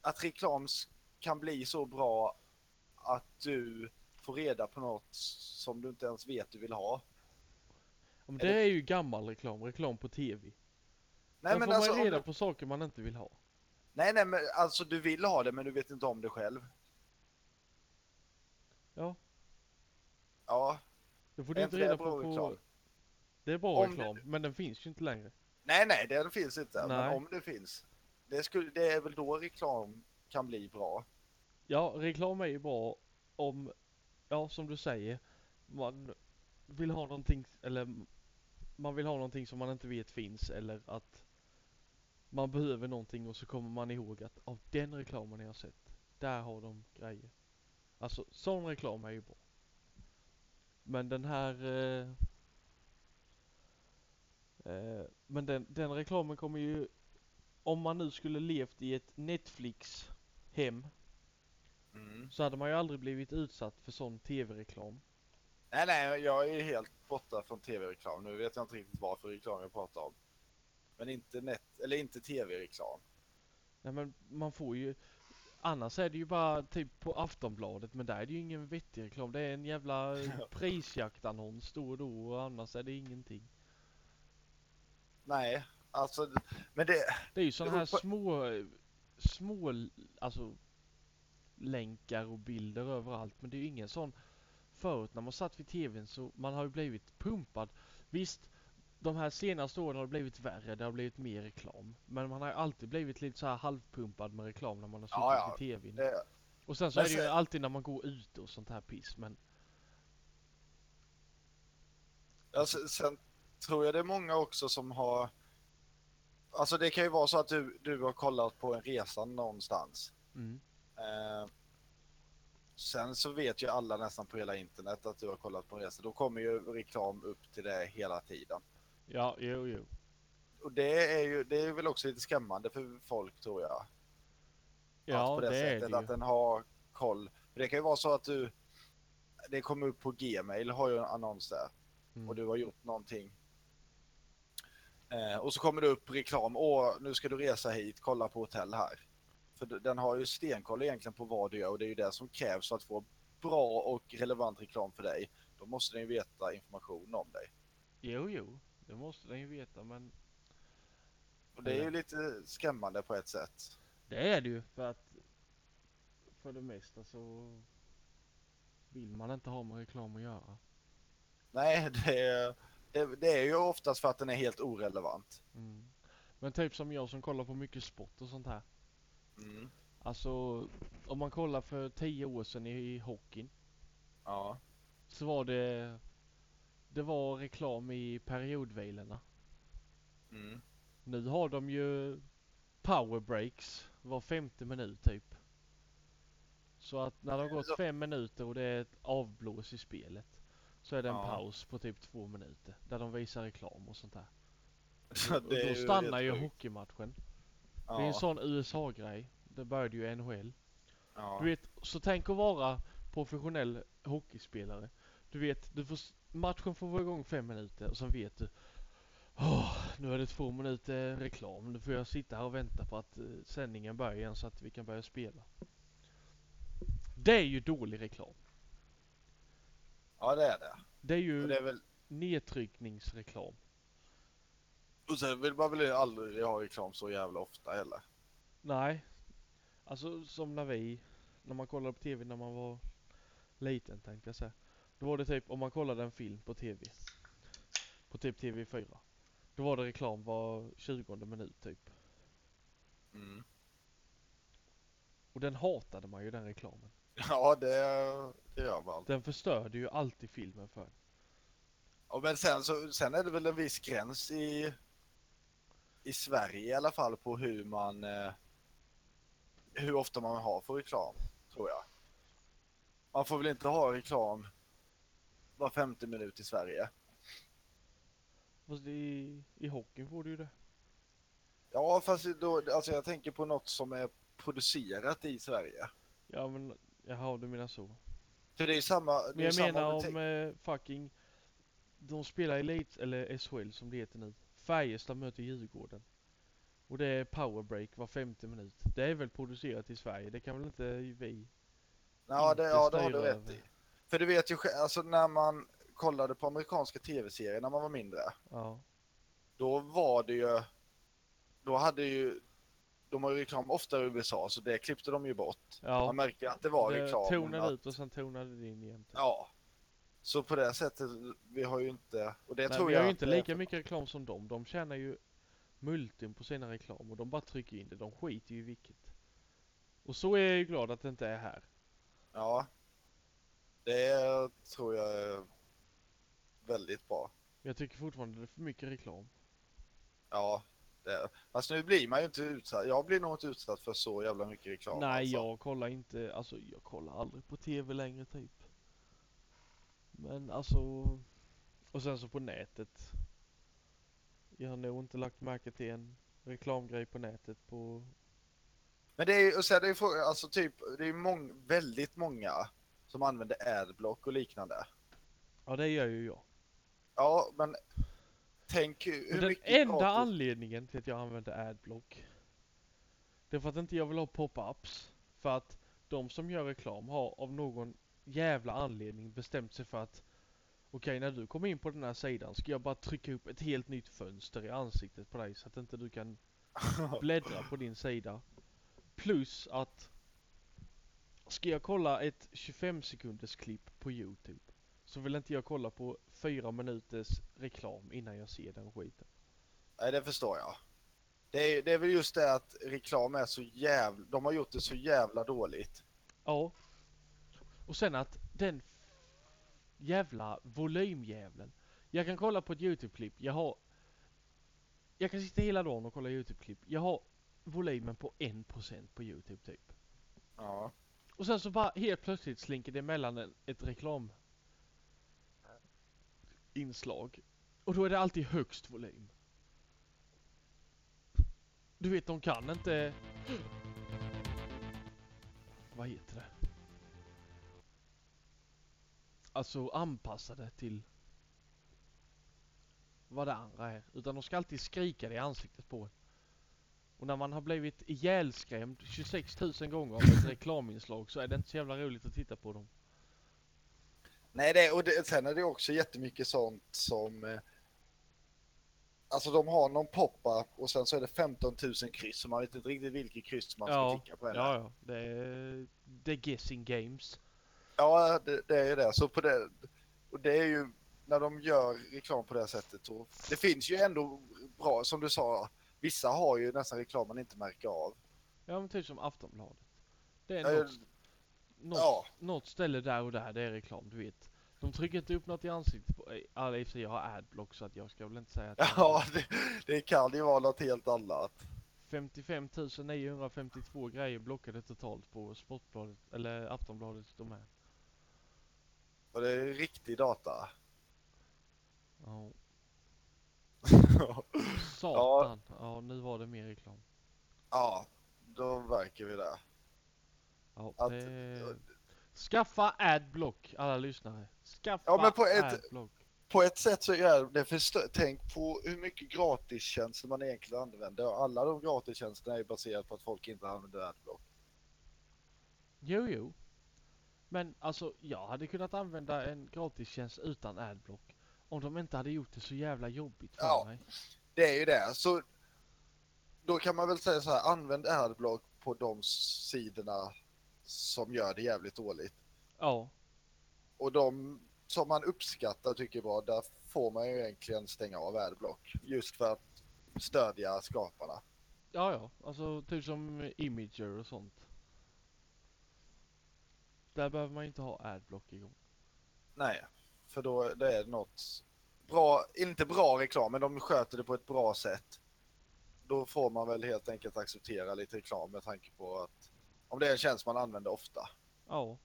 att reklam s- kan bli så bra att du får reda på något som du inte ens vet du vill ha. Men det är ju gammal reklam, reklam på TV. Nej men får alltså, man reda du, på saker man inte vill ha. nej, nej men alltså du vill ha det men du vet inte om det själv. Ja, Ja, det får du inte det reda på, reklam? Det är bra Om reklam, men den finns ju inte längre. Nej, nej, det finns inte. Men Nej. om det finns. Det, skulle, det är väl då reklam kan bli bra. Ja, reklam är ju bra om, ja som du säger, man vill ha någonting, eller man vill ha någonting som man inte vet finns eller att man behöver någonting och så kommer man ihåg att av den reklamen jag har sett, där har de grejer. Alltså sån reklam är ju bra. Men den här eh, eh, Men den, den reklamen kommer ju Om man nu skulle levt i ett Netflix hem Mm. så hade man ju aldrig blivit utsatt för sån tv-reklam. Nej, nej, jag är helt borta från tv-reklam. Nu vet jag inte riktigt vad för reklam jag pratar om. Men inte net, eller inte tv-reklam. Nej men man får ju Annars är det ju bara typ på Aftonbladet men där är det ju ingen vettig reklam. Det är en jävla <laughs> prisjaktannons då och då och annars är det ingenting. Nej, alltså, men det, Det är ju sådana här på- små, små alltså länkar och bilder överallt men det är ju ingen sån förut när man satt vid tvn så man har ju blivit pumpad. Visst, de här senaste åren har det blivit värre, det har blivit mer reklam. Men man har alltid blivit lite så här halvpumpad med reklam när man har suttit Ja, ja, vid tvn. det, Och sen så Men är det ju sen- alltid när man går ute och sånt här piss men alltså, sen tror jag det är många också som har... Alltså det kan ju vara så att du, du har kollat på en resa någonstans. mm. Eh, sen så vet ju alla nästan på hela internet att du har kollat på en resa. Då kommer ju reklam upp till det hela tiden. Ja, jo, jo. Och det är ju det är väl också lite skrämmande för folk tror jag. Ja, på det, det, är sättet det att den har koll. För det kan ju vara så att du det kommer upp på Gmail, har ju en annons där Mm. och du har gjort någonting. Eh, och så kommer det upp reklam. Åh, nu ska du resa hit, kolla på hotell här. För den har ju stenkoll egentligen på vad du gör och det är ju det som krävs för att få bra och relevant reklam för dig. Då måste den ju veta information om dig. Jo, jo. Det måste den ju veta men Och det är ju lite skrämmande på ett sätt. Det är det ju för att för det mesta så vill man inte ha med reklam att göra. Nej, det är, det, det är ju oftast för att den är helt orelevant. Mm. Men typ som jag som kollar på mycket sport och sånt här. Mm. Alltså om man kollar för 10 år sedan i, i hockeyn Ja. så var det det var reklam i periodvilarna. Mm. Nu har de ju power breaks var femte minut typ. Så att när det har gått fem minuter och det är ett avblås i spelet så är det en Ja. paus på typ två minuter där de visar reklam och sånt där. <laughs> Så Och då ju stannar ju hockeymatchen. Ja. Det är en sån USA-grej. Det började ju i NHL. ja. Du vet, så tänk att vara professionell hockeyspelare. Du vet, du får, matchen får vara igång fem minuter och sen vet du Åh, nu är det två minuter reklam. Nu får jag sitta här och vänta på att eh, sändningen börjar igen så att vi kan börja spela. Det är ju dålig reklam. ja, det är det. Det är ju det är väl nedtryckningsreklam. Och sen vill man väl aldrig ha reklam så jävla ofta heller. Nej. Alltså som när vi, när man kollade på TV när man var liten tänkte jag säga. Då var det typ om man kollade en film på TV. På typ TV4. Då var det reklam var 20 minut typ. Mm. Och den hatade man ju den reklamen. Ja, det, det gör man. Den förstörde ju alltid filmen för. Ja, men sen, så, sen är det väl en viss gräns i, i Sverige i alla fall på hur man eh, hur ofta man har för reklam, tror jag. Man får väl inte ha reklam var femte minut i Sverige. Fast i, i hockeyn får du ju det. Ja, fast då, alltså jag tänker på något som är producerat i Sverige. Ja men, jaha du menar så. För det är ju samma... Det Men jag samma menar om eh, fucking de spelar Elite, eller SHL som det heter nu. Färjestad möter Djurgården. Och det är powerbreak var femte minut. Det är väl producerat i Sverige, det kan väl inte vi? Ja, Inte det, ja, det har du rätt över. i. För du vet ju alltså när man kollade på amerikanska tv-serier när man var mindre, Ja. då var det ju, då hade ju, de har ju reklam ofta i USA, så det klippte de ju bort. Man Ja, märker att det var det reklam. tonade att- ut och sen tonade det in igen. Ja. Så på det sättet, vi har ju inte, och det Nej, tror vi jag har ju inte lika mycket reklam som dem. De tjänar ju multum på sina reklam och de bara trycker in det. De skiter ju i vilket. Och så är jag ju glad att det inte är här. Ja. Det tror jag är väldigt bra. Jag tycker fortfarande det är för mycket reklam. Ja. Det. Fast nu blir man ju inte utsatt. Jag blir nog inte utsatt för så jävla mycket reklam. Nej, alltså. jag kollar inte, alltså jag kollar aldrig på TV längre typ. Men alltså, och sen så på nätet. Jag har nog inte lagt märke till en reklamgrej på nätet på, Men det är ju, och sen är det ju fråga- alltså typ, det är ju mång, väldigt många som använder adblock och liknande. ja det gör ju jag. Ja, men tänk hur hur den mycket enda gratis- anledningen till att jag använder adblock Det är för att inte jag vill ha pop-ups För att de som gör reklam har av någon jävla anledning bestämt sig för att Okej när du kommer in på den här sidan ska jag bara trycka upp ett helt nytt fönster i ansiktet på dig så att inte du kan <laughs> bläddra på din sida Plus att Ska jag kolla ett 25 sekunders klipp på Youtube Så vill inte jag kolla på 4 minuters reklam innan jag ser den skiten Nej, det förstår jag. Det är, det är väl just det att reklam är så jävla, de har gjort det så jävla dåligt. Ja. Och sen att den jävla volymjäveln. Jag kan kolla på ett Youtube-klipp. Jag har... Jag kan sitta hela dagen och kolla Youtube-klipp. Jag har volymen på 1% på Youtube typ. Ja. Och sen så bara helt plötsligt slinker det emellan en, ett reklam inslag. Och då är det alltid högst volym. Du vet, de kan inte... Vad heter det? Alltså anpassade till vad det andra är. Utan de ska alltid skrika det i ansiktet på en. Och när man har blivit ihjälskrämd 26 000 gånger av ett reklaminslag så är det inte så jävla roligt att titta på dem. Nej, det, och det, sen är det också jättemycket sånt som... eh, Alltså de har någon pop-up och sen så är det 15 000 kryss så man vet inte riktigt vilket kryss man ska Ja, klicka på. än. Ja, ja. Det är, det är guessing games. Ja, det, det är det. Så på det, och det är ju när de gör reklam på det här sättet. Och det finns ju ändå bra, som du sa, vissa har ju nästan reklam man inte märker av. Ja, men typ som Aftonbladet. Det är något, något, Ja, något ställe där och där det är reklam, du vet. De trycker inte upp något i ansiktet på... Ja, i och för sig, jag har adblock så att jag ska väl inte säga att... ja <laughs> det, det kan ju vara något helt annat. 55 952 grejer blockade totalt på Sportbladet, eller Aftonbladets domän. Och det är riktig data. Ja. Satan. Ja. nu var det mer reklam. ja, då verkar vi det. Ja, Att- det... Skaffa adblock, alla lyssnare. Skaffa Ja, men på ett- adblock. På ett sätt så är det förstö- Tänk på hur mycket gratistjänster man egentligen använder. Alla de gratistjänsterna är baserade på att folk inte använder adblock. Jo, jo. Men alltså, jag hade kunnat använda en gratistjänst utan adblock. Om de inte hade gjort det så jävla jobbigt för Ja. mig. Det är ju det. Så då kan man väl säga så här, använd adblock på de sidorna som gör det jävligt dåligt. Ja, Och de som man uppskattar tycker bra, där får man ju egentligen stänga av adblock. Just för att stödja skaparna. ja, ja. Alltså typ som Imager och sånt. Där behöver man ju inte ha adblock igång. Nej, för då det är något bra, inte bra reklam, men de sköter det på ett bra sätt. Då får man väl helt enkelt acceptera lite reklam med tanke på att om det är en tjänst man använder ofta. Ja.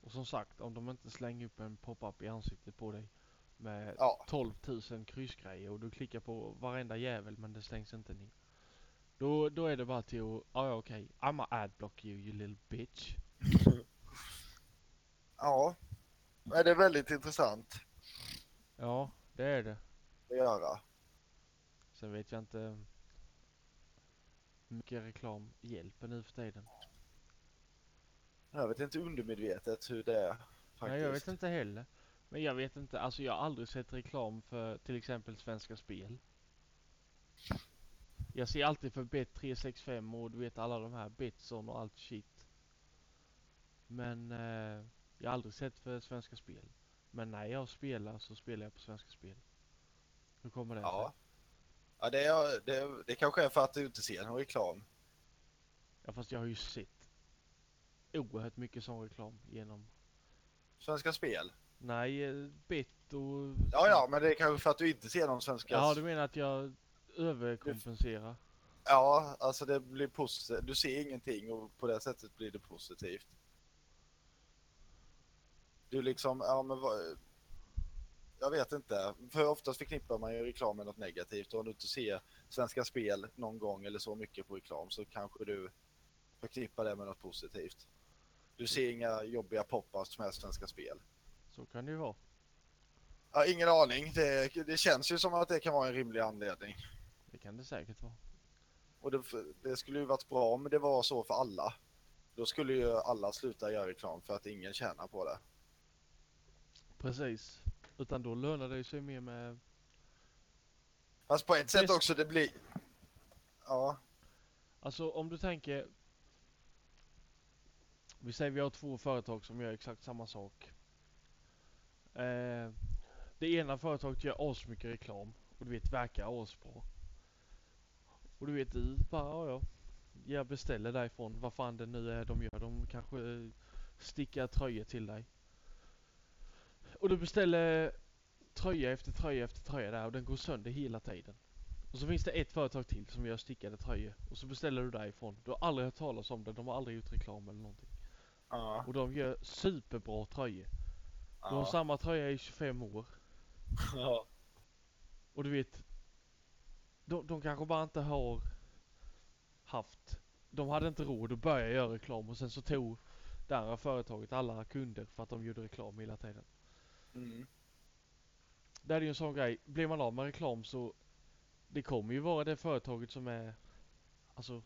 Och som sagt, om de inte slänger upp en pop-up i ansiktet på dig med Ja, 12 000 kryssgrejer och du klickar på varenda jävel men det stängs inte ner. Då, då är det bara till att, ja okej, I'mma adblock you you little bitch. <laughs> ja. Nej, det är väldigt intressant. Ja, det är det. att göra. Sen vet jag inte hur mycket reklam hjälper nu för tiden. Jag vet inte undermedvetet hur det är. Faktiskt. Nej, jag vet inte heller. Men jag vet inte, alltså jag har aldrig sett reklam för till exempel Svenska Spel. Jag ser alltid för Bet365 och du vet alla de här Betsson och allt shit. Men eh, jag har aldrig sett för Svenska Spel. Men när jag spelar så spelar jag på Svenska Spel. Hur kommer det Ja. sig? Ja, det, är, det, det kanske är för att du inte ser någon reklam. Ja fast jag har ju sett oerhört mycket sån reklam genom Svenska Spel. Nej, eh, bet och... Ja, ja, men det är kanske för att du inte ser någon svenska. Ja, du menar att jag överkompenserar? Ja, alltså det blir positivt. Du ser ingenting och på det sättet blir det positivt. Du liksom, ja men vad... Jag vet inte. För oftast förknippar man ju reklam med något negativt och om du inte ser Svenska Spel någon gång eller så mycket på reklam så kanske du förknippar det med något positivt. Du ser inga jobbiga pop-ups med Svenska Spel. Så kan det ju vara. Ja, ingen aning. Det, det känns ju som att det kan vara en rimlig anledning. Det kan det säkert vara. Och det, det skulle ju varit bra om det var så för alla. Då skulle ju alla sluta göra reklam för att ingen tjänar på det. Precis. Utan då lönar det sig mer med... Fast på ett sätt Visst. också det blir... Ja, Alltså om du tänker... Vi säger vi har två företag som gör exakt samma sak. Eh, det ena företaget gör asmycket reklam och du vet verkar asbra. Och du vet du bara ja, ja. Jag beställer därifrån vad fan det nu är de gör. De kanske stickar tröjor till dig. Och du beställer tröja efter tröja efter tröja där och den går sönder hela tiden. Och så finns det ett företag till som gör stickade tröjor. Och så beställer du därifrån. Du har aldrig hört talas om det. De har aldrig gjort reklam eller någonting. ja, Och de gör superbra tröjor. De har ja. samma tröja i 25 år. <laughs> ja. Och du vet. De, de kanske bara inte har haft. De hade inte råd att börja göra reklam och sen så tog det andra företaget alla kunder för att de gjorde reklam hela tiden. Mm. Det är ju en sån grej. Blir man av med reklam så det kommer ju vara det företaget som är alltså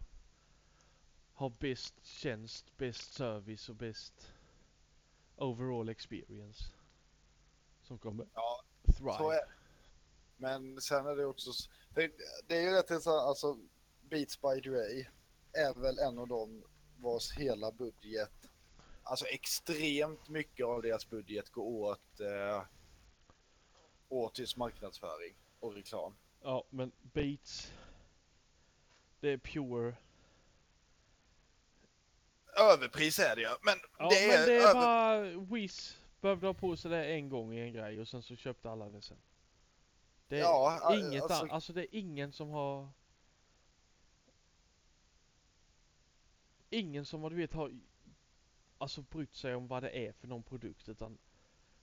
har bäst tjänst, bäst service och bäst overall experience. Som kommer Ja, thrive. Men sen är det också... Det, det är ju rätt intressant, alltså Beats by Dre är väl en av dem vars hela budget, alltså extremt mycket av deras budget går åt, eh, åt just marknadsföring och reklam. Ja, men Beats. Det är pure. Överpris är det ju, men Ja, det är, men det är över... bara Wiz behövde ha på sig det en gång i en grej och sen så köpte alla det sen. Det är Ja, inget alltså- alltså... alltså det är ingen som har Ingen som har du vet har Alltså brytt sig om vad det är för någon produkt utan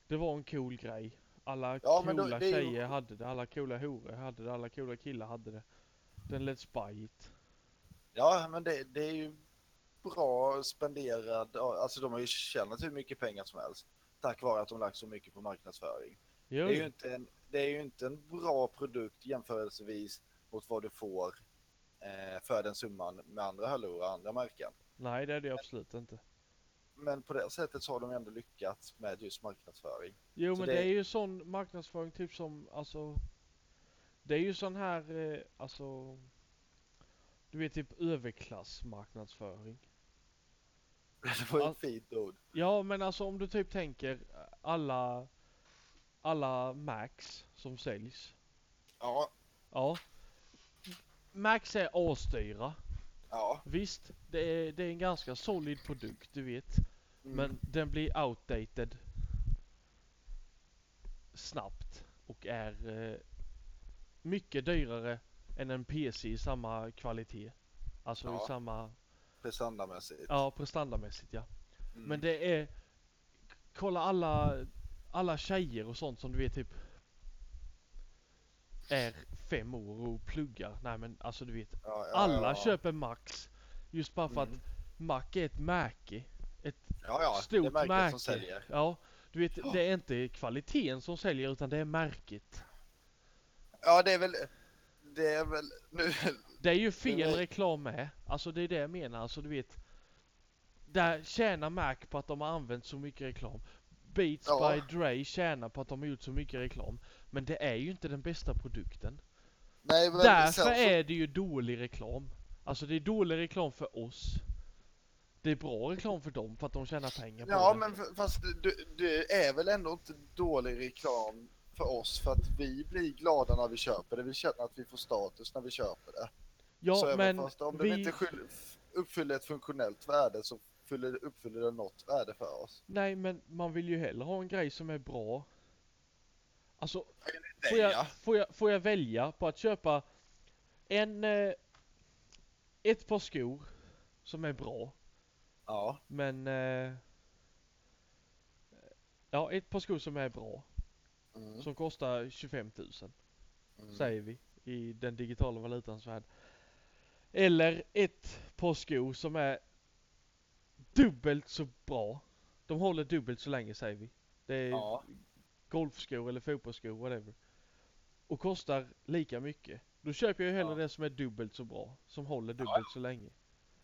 Det var en cool grej Alla Ja, då- coola är ju- tjejer hade det, alla coola horor hade det, alla coola killar hade det Den Let's Buy It Ja, men det, det är ju bra spenderad, alltså de har ju tjänat hur mycket pengar som helst. Tack vare att de lagt så mycket på marknadsföring. Jo, Det är ju inte en, det är ju inte en bra produkt jämförelsevis mot vad du får eh, för den summan med andra hörlurar och andra märken. Nej det är det absolut inte Men på det sättet så har de ändå lyckats med just marknadsföring. Jo Så men det- det... är ju sån marknadsföring typ som alltså Det är ju sån här eh, alltså Du vet typ överklassmarknadsföring. <laughs> Det var ju ett fint ord. Ja men alltså om du typ tänker alla Alla Macs som säljs. Ja, Ja. Macs är asdyra ja. Visst det är, det är en ganska solid produkt du vet Mm. Men den blir outdated Snabbt och är eh, mycket dyrare än en PC i samma kvalitet. Alltså Ja. i samma, prestandamässigt. ja prestandamässigt ja. Mm. Men det är, kolla alla, alla tjejer och sånt som du vet typ är fem år och pluggar. Nej men alltså du vet, ja, ja, alla ja. köper Max. Just bara för Mm. att Mac är ett märke. Ja, ja. stort märket märke. som säljer. Ja, Du vet, det är inte kvaliteten som säljer utan det är märket. Ja, det är väl... Det är väl... Nu... Det är ju fel är- reklam med. Alltså det är det jag menar. Alltså du vet. Där tjänar Mac på att de har använt så mycket reklam. Beats by Dre tjänar på att de har gjort så mycket reklam. Men det är ju inte den bästa produkten. Nej, men Därför så- är det ju dålig reklam. Alltså det är dålig reklam för oss. Det är bra reklam för dem för att de tjänar pengar på Ja, det. men f- fast det, det är väl ändå inte dålig reklam för oss för att vi blir glada när vi köper det. Vi känner att vi får status när vi köper det. så ja, även men fast om vi... det inte uppfyller ett funktionellt värde så fyller, uppfyller det något värde för oss. Nej, men man vill ju hellre ha en grej som är bra. Alltså, Får jag, ja. får, jag, får jag välja på att köpa en, eh, ett par skor som är bra, Ja. men eh, ja, ett par skor som är bra, Mm. som kostar 25 000 Mm. säger vi i den digitala valutans värld. Eller ett par skor som är dubbelt så bra. De håller dubbelt så länge säger vi. Det är Ja. Golfskor eller fotbollsskor, whatever. Och kostar lika mycket. Då köper jag ju hellre Ja. det som är dubbelt så bra. Som håller dubbelt så länge.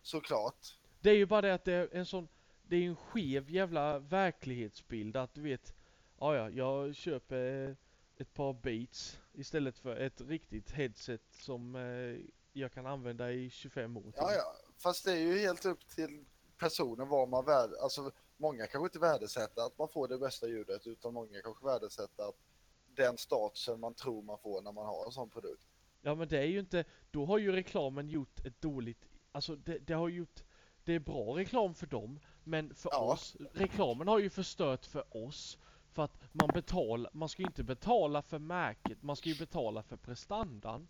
Såklart. Det är ju bara det att det är en sån, det är en skev jävla verklighetsbild att du vet, ja ja, jag köper ett par beats istället för ett riktigt headset som eh, jag kan använda i 25 år till. Ja, ja. Fast det är ju helt upp till personen vad man värd... Alltså, många kanske inte värdesätter att man får det bästa ljudet utan många kanske värdesätter att den statusen man tror man får när man har en sån produkt. Ja men det är ju inte, då har ju reklamen gjort ett dåligt, alltså det, det har gjort, det är bra reklam för dem, men för Ja. oss, reklamen har ju förstört för oss. För att man betalar, man ska ju inte betala för märket, man ska ju betala för prestandan.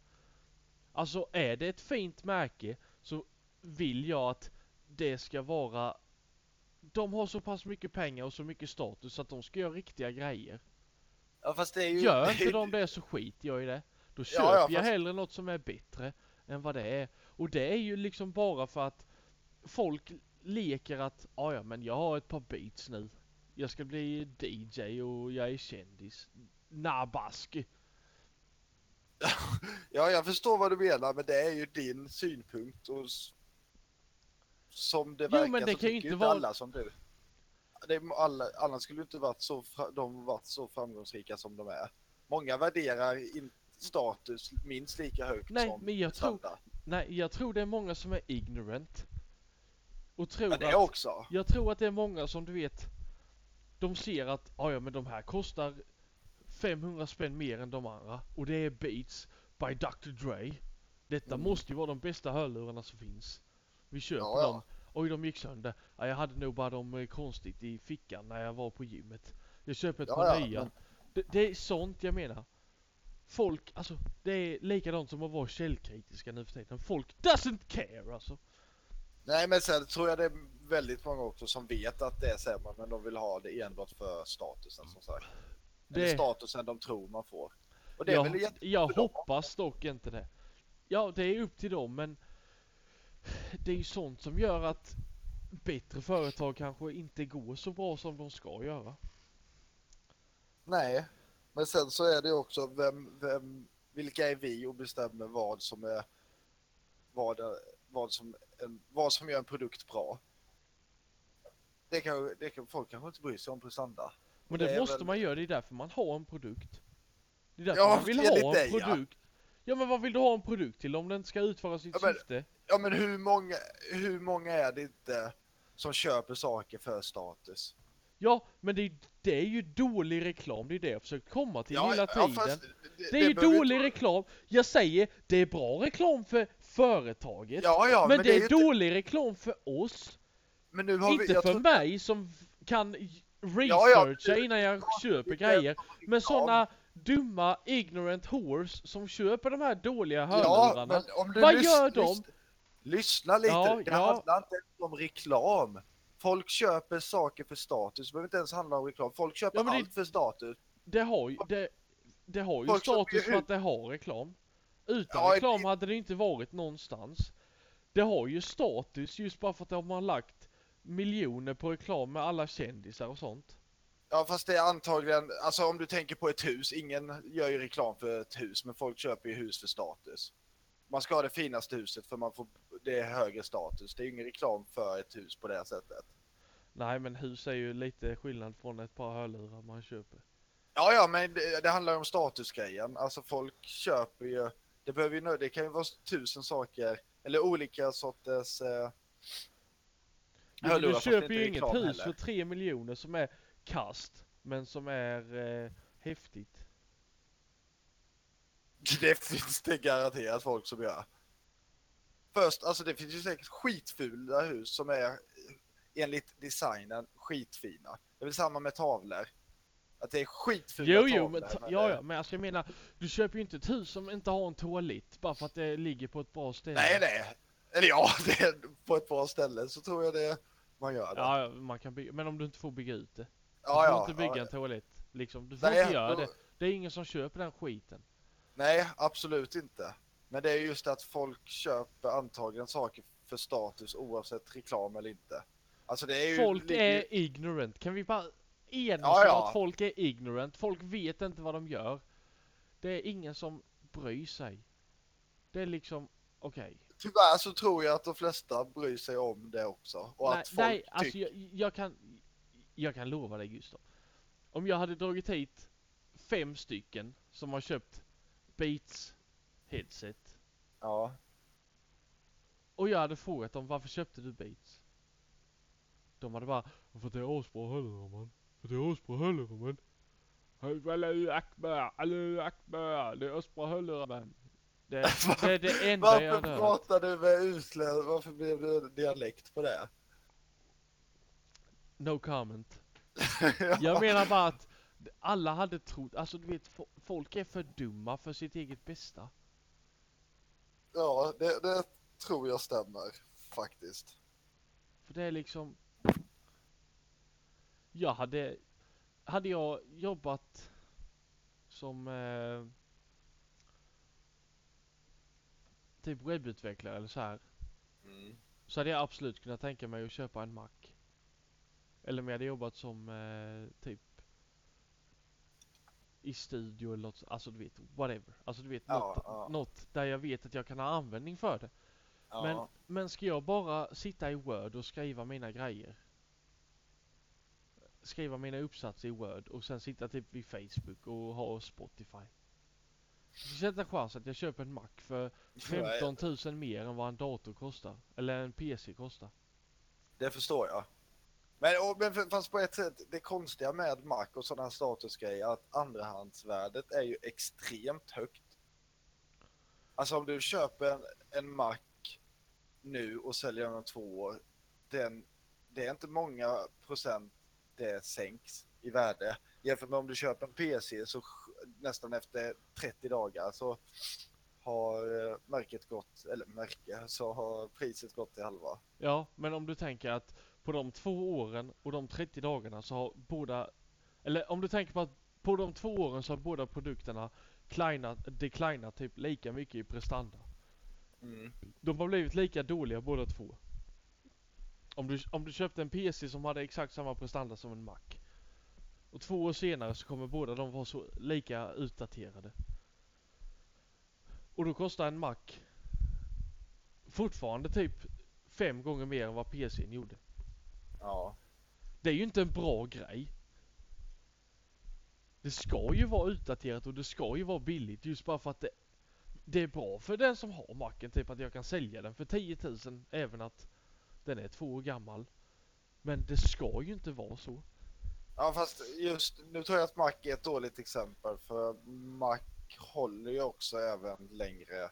Alltså är det ett fint märke så vill jag att det ska vara de har så pass mycket pengar och så mycket status att de ska göra riktiga grejer. Ja, fast det är ju... Gör inte de det så skiter jag i det. Då köper Ja, ja, jag fast- hellre något som är bättre än vad det är. Och det är ju liksom bara för att folk leker att "Ah, ja men jag har ett par beats nu. Jag ska bli DJ och jag är kändis. Nabask. <laughs> Ja, jag förstår vad du menar, men det är ju din synpunkt och som det Jo, verkar men det så kan inte vara- alla som du. Det alla, annars skulle inte varit så, de varit så framgångsrika som de är. Många värderar in status minst lika högt Nej, som men jag tror-. Nej, jag tror det är många som är ignorant. Och tror Ja, det att... också. Jag tror att det är många som du vet De ser att "Ah, ja men de här kostar 500 spänn mer än de andra och det är Beats by Dr Dre Detta Mm. måste ju vara de bästa hörlurarna som finns Vi köper Ja, ja. dem Oj de gick sönder ja, Jag hade nog bara dem eh, konstigt i fickan när jag var på gymmet Jag köper ett Ja, par nya men- det, det är sånt jag menar Folk, alltså det är likadant som att vara källkritiska nu för tiden Folk doesn't care alltså Nej, men sen tror jag det är väldigt många också som vet att det är sämre, men de vill ha det enbart för statusen som sagt. Det- statusen de tror man får. Och det är jag, väl jätte... jag hoppas dock inte det. Ja, det är upp till dem men det är ju sånt som gör att bättre företag kanske inte går så bra som de ska göra. Nej, men sen så är det också vem, vem, vilka är vi och bestämmer vad som är vad, vad, som, en, vad som gör en produkt bra. Det kan, det kan folk kanske inte bry sig om prestanda. Men Det det, måste väl- man göra, det är därför man har en produkt. Det är därför Ja, man vill ha en dig, ja. produkt. Ja. men vad vill du ha en produkt till om den ska utföra sitt Ja, men- syfte? Ja men hur många, hur många är det inte som köper saker för status? Ja, men det är, det är ju dålig reklam, det är det jag försöker komma till hela tiden. fast det är ju dålig inte- reklam. Jag säger, det är bra reklam för företaget. Ja, ja, men, det är, ju inte- dålig reklam för oss. Men nu har inte vi, för tror- mig som kan Ja, ja, researcha det- innan jag köper det- grejer. Men Ja. såna dumma ignorant whores som köper de här dåliga Ja, hörlurarna. men Vad gör de? Lys- Lyssna lite, Ja, det ja. handlar inte ens om reklam. Folk köper saker för status, det behöver inte ens handla om reklam. Folk köper Ja, det- allt för status. Det har ju, det, det har ju Folk status för att det har reklam. Utan Ja, reklam det- hade det inte varit någonstans. Det har ju status just bara för att de har lagt miljoner på reklam med alla kändisar och sånt. Ja fast det är antagligen, alltså om du tänker på ett hus, ingen gör ju reklam för ett hus men folk köper ju hus för status. Man ska ha det finaste huset för man får, det är högre status. Det är ju ingen reklam för ett hus på det sättet. Nej men hus är ju lite skillnad från ett par hörlurar man köper. Ja ja men det, det handlar ju om statusgrejen. Alltså folk köper ju, det behöver ju, det kan ju vara tusen saker, eller olika sorters eh, hörlurar, du köper ju inget hus heller. för 3 miljoner som är kast, men som är eh, häftigt. <laughs> Det finns det garanterat folk som gör. Först, alltså det finns ju säkert skitfula hus som är enligt designen skitfina. Det är väl samma med tavlor. Att det är skitfula Jo, tavlor. jo, men, men ja, ja, men alltså jag menar, du köper ju inte ett hus som inte har en toalett bara för att det ligger på ett bra ställe. Nej, nej. Eller ja, <laughs> det på ett bra ställe så tror jag det man gör det. Ja, ja, man kan bygga, men om du inte får bygga ut det. Du ja, får ja, inte bygga ja. en toalett, liksom. Du får Nej, inte göra då- det. Det är ingen som köper den skiten. Nej, absolut inte. Men det är just att folk köper antagligen saker för status oavsett reklam eller inte. Alltså det är ju... Folk ju- är ignorant. Kan vi bara enas Ja, ja. att folk är ignorant? Folk vet inte vad de gör. Det är ingen som bryr sig. Det är liksom, okej. Tyvärr så tror jag att de flesta bryr sig om det också. Och Nej, att folk nej alltså jag, jag kan, jag kan lova dig Gustav. Om jag hade dragit hit fem stycken som har köpt Beats headset Ja. och jag hade frågat dem varför köpte du Beats? De hade bara, för att det är asbra hörlurar man. För det är asbra hörlurar man. Allahu akbar, Allahu akbar, det är asbra hörlurar man. <laughs> Det, är det enda jag Varför hör. pratar du med utländsk? Varför blev det dialekt på det? No comment. <laughs> Jag menar bara att alla hade trott, alltså du vet fo- folk är för dumma för sitt eget bästa. Ja, det, det tror jag stämmer faktiskt. För det är liksom... Jag hade... Hade jag jobbat som... Eh, typ webbutvecklare eller så här. Mm. Så hade jag absolut kunnat tänka mig att köpa en Mac. Eller om jag hade jobbat som eh, typ i studio eller något, alltså du vet, whatever. Alltså du vet, Ja, något, ja. något där jag vet att jag kan ha användning för det. Ja. Men, men ska jag bara sitta i Word och skriva mina grejer? Skriva mina uppsatser i Word och sen sitta typ vid Facebook och ha Spotify. Det finns inte en chans att jag köper en Mac för <laughs> 15 000 mer än vad en dator kostar. Eller en PC kostar. Det förstår jag. Men, och, men fast på ett sätt, det konstiga med Mac och sådana här statusgrejer att andrahandsvärdet är ju extremt högt. Alltså om du köper en, en Mac nu och säljer den om två år, den, det är inte många procent det sänks i värde. Jämfört med om du köper en PC så nästan efter 30 dagar så har eh, märket gått, eller märke, så har priset gått till halva. Ja, men om du tänker att på de två åren och de 30 dagarna så har båda... Eller om du tänker på att på de två åren så har båda produkterna declinat typ lika mycket i prestanda. Mm. De har blivit lika dåliga båda två. Om du, om du köpte en PC som hade exakt samma prestanda som en Mac. Och två år senare så kommer båda de vara så lika utdaterade. Och då kostar en Mac fortfarande typ fem gånger mer än vad PCn gjorde. Ja. Det är ju inte en bra grej. Det ska ju vara utdaterat och det ska ju vara billigt just bara för att det, det är bra för den som har macken. Typ att jag kan sälja den för 10 000 även att den är två år gammal. Men det ska ju inte vara så. Ja fast just nu tror jag att Mac är ett dåligt exempel för Mac håller ju också även längre.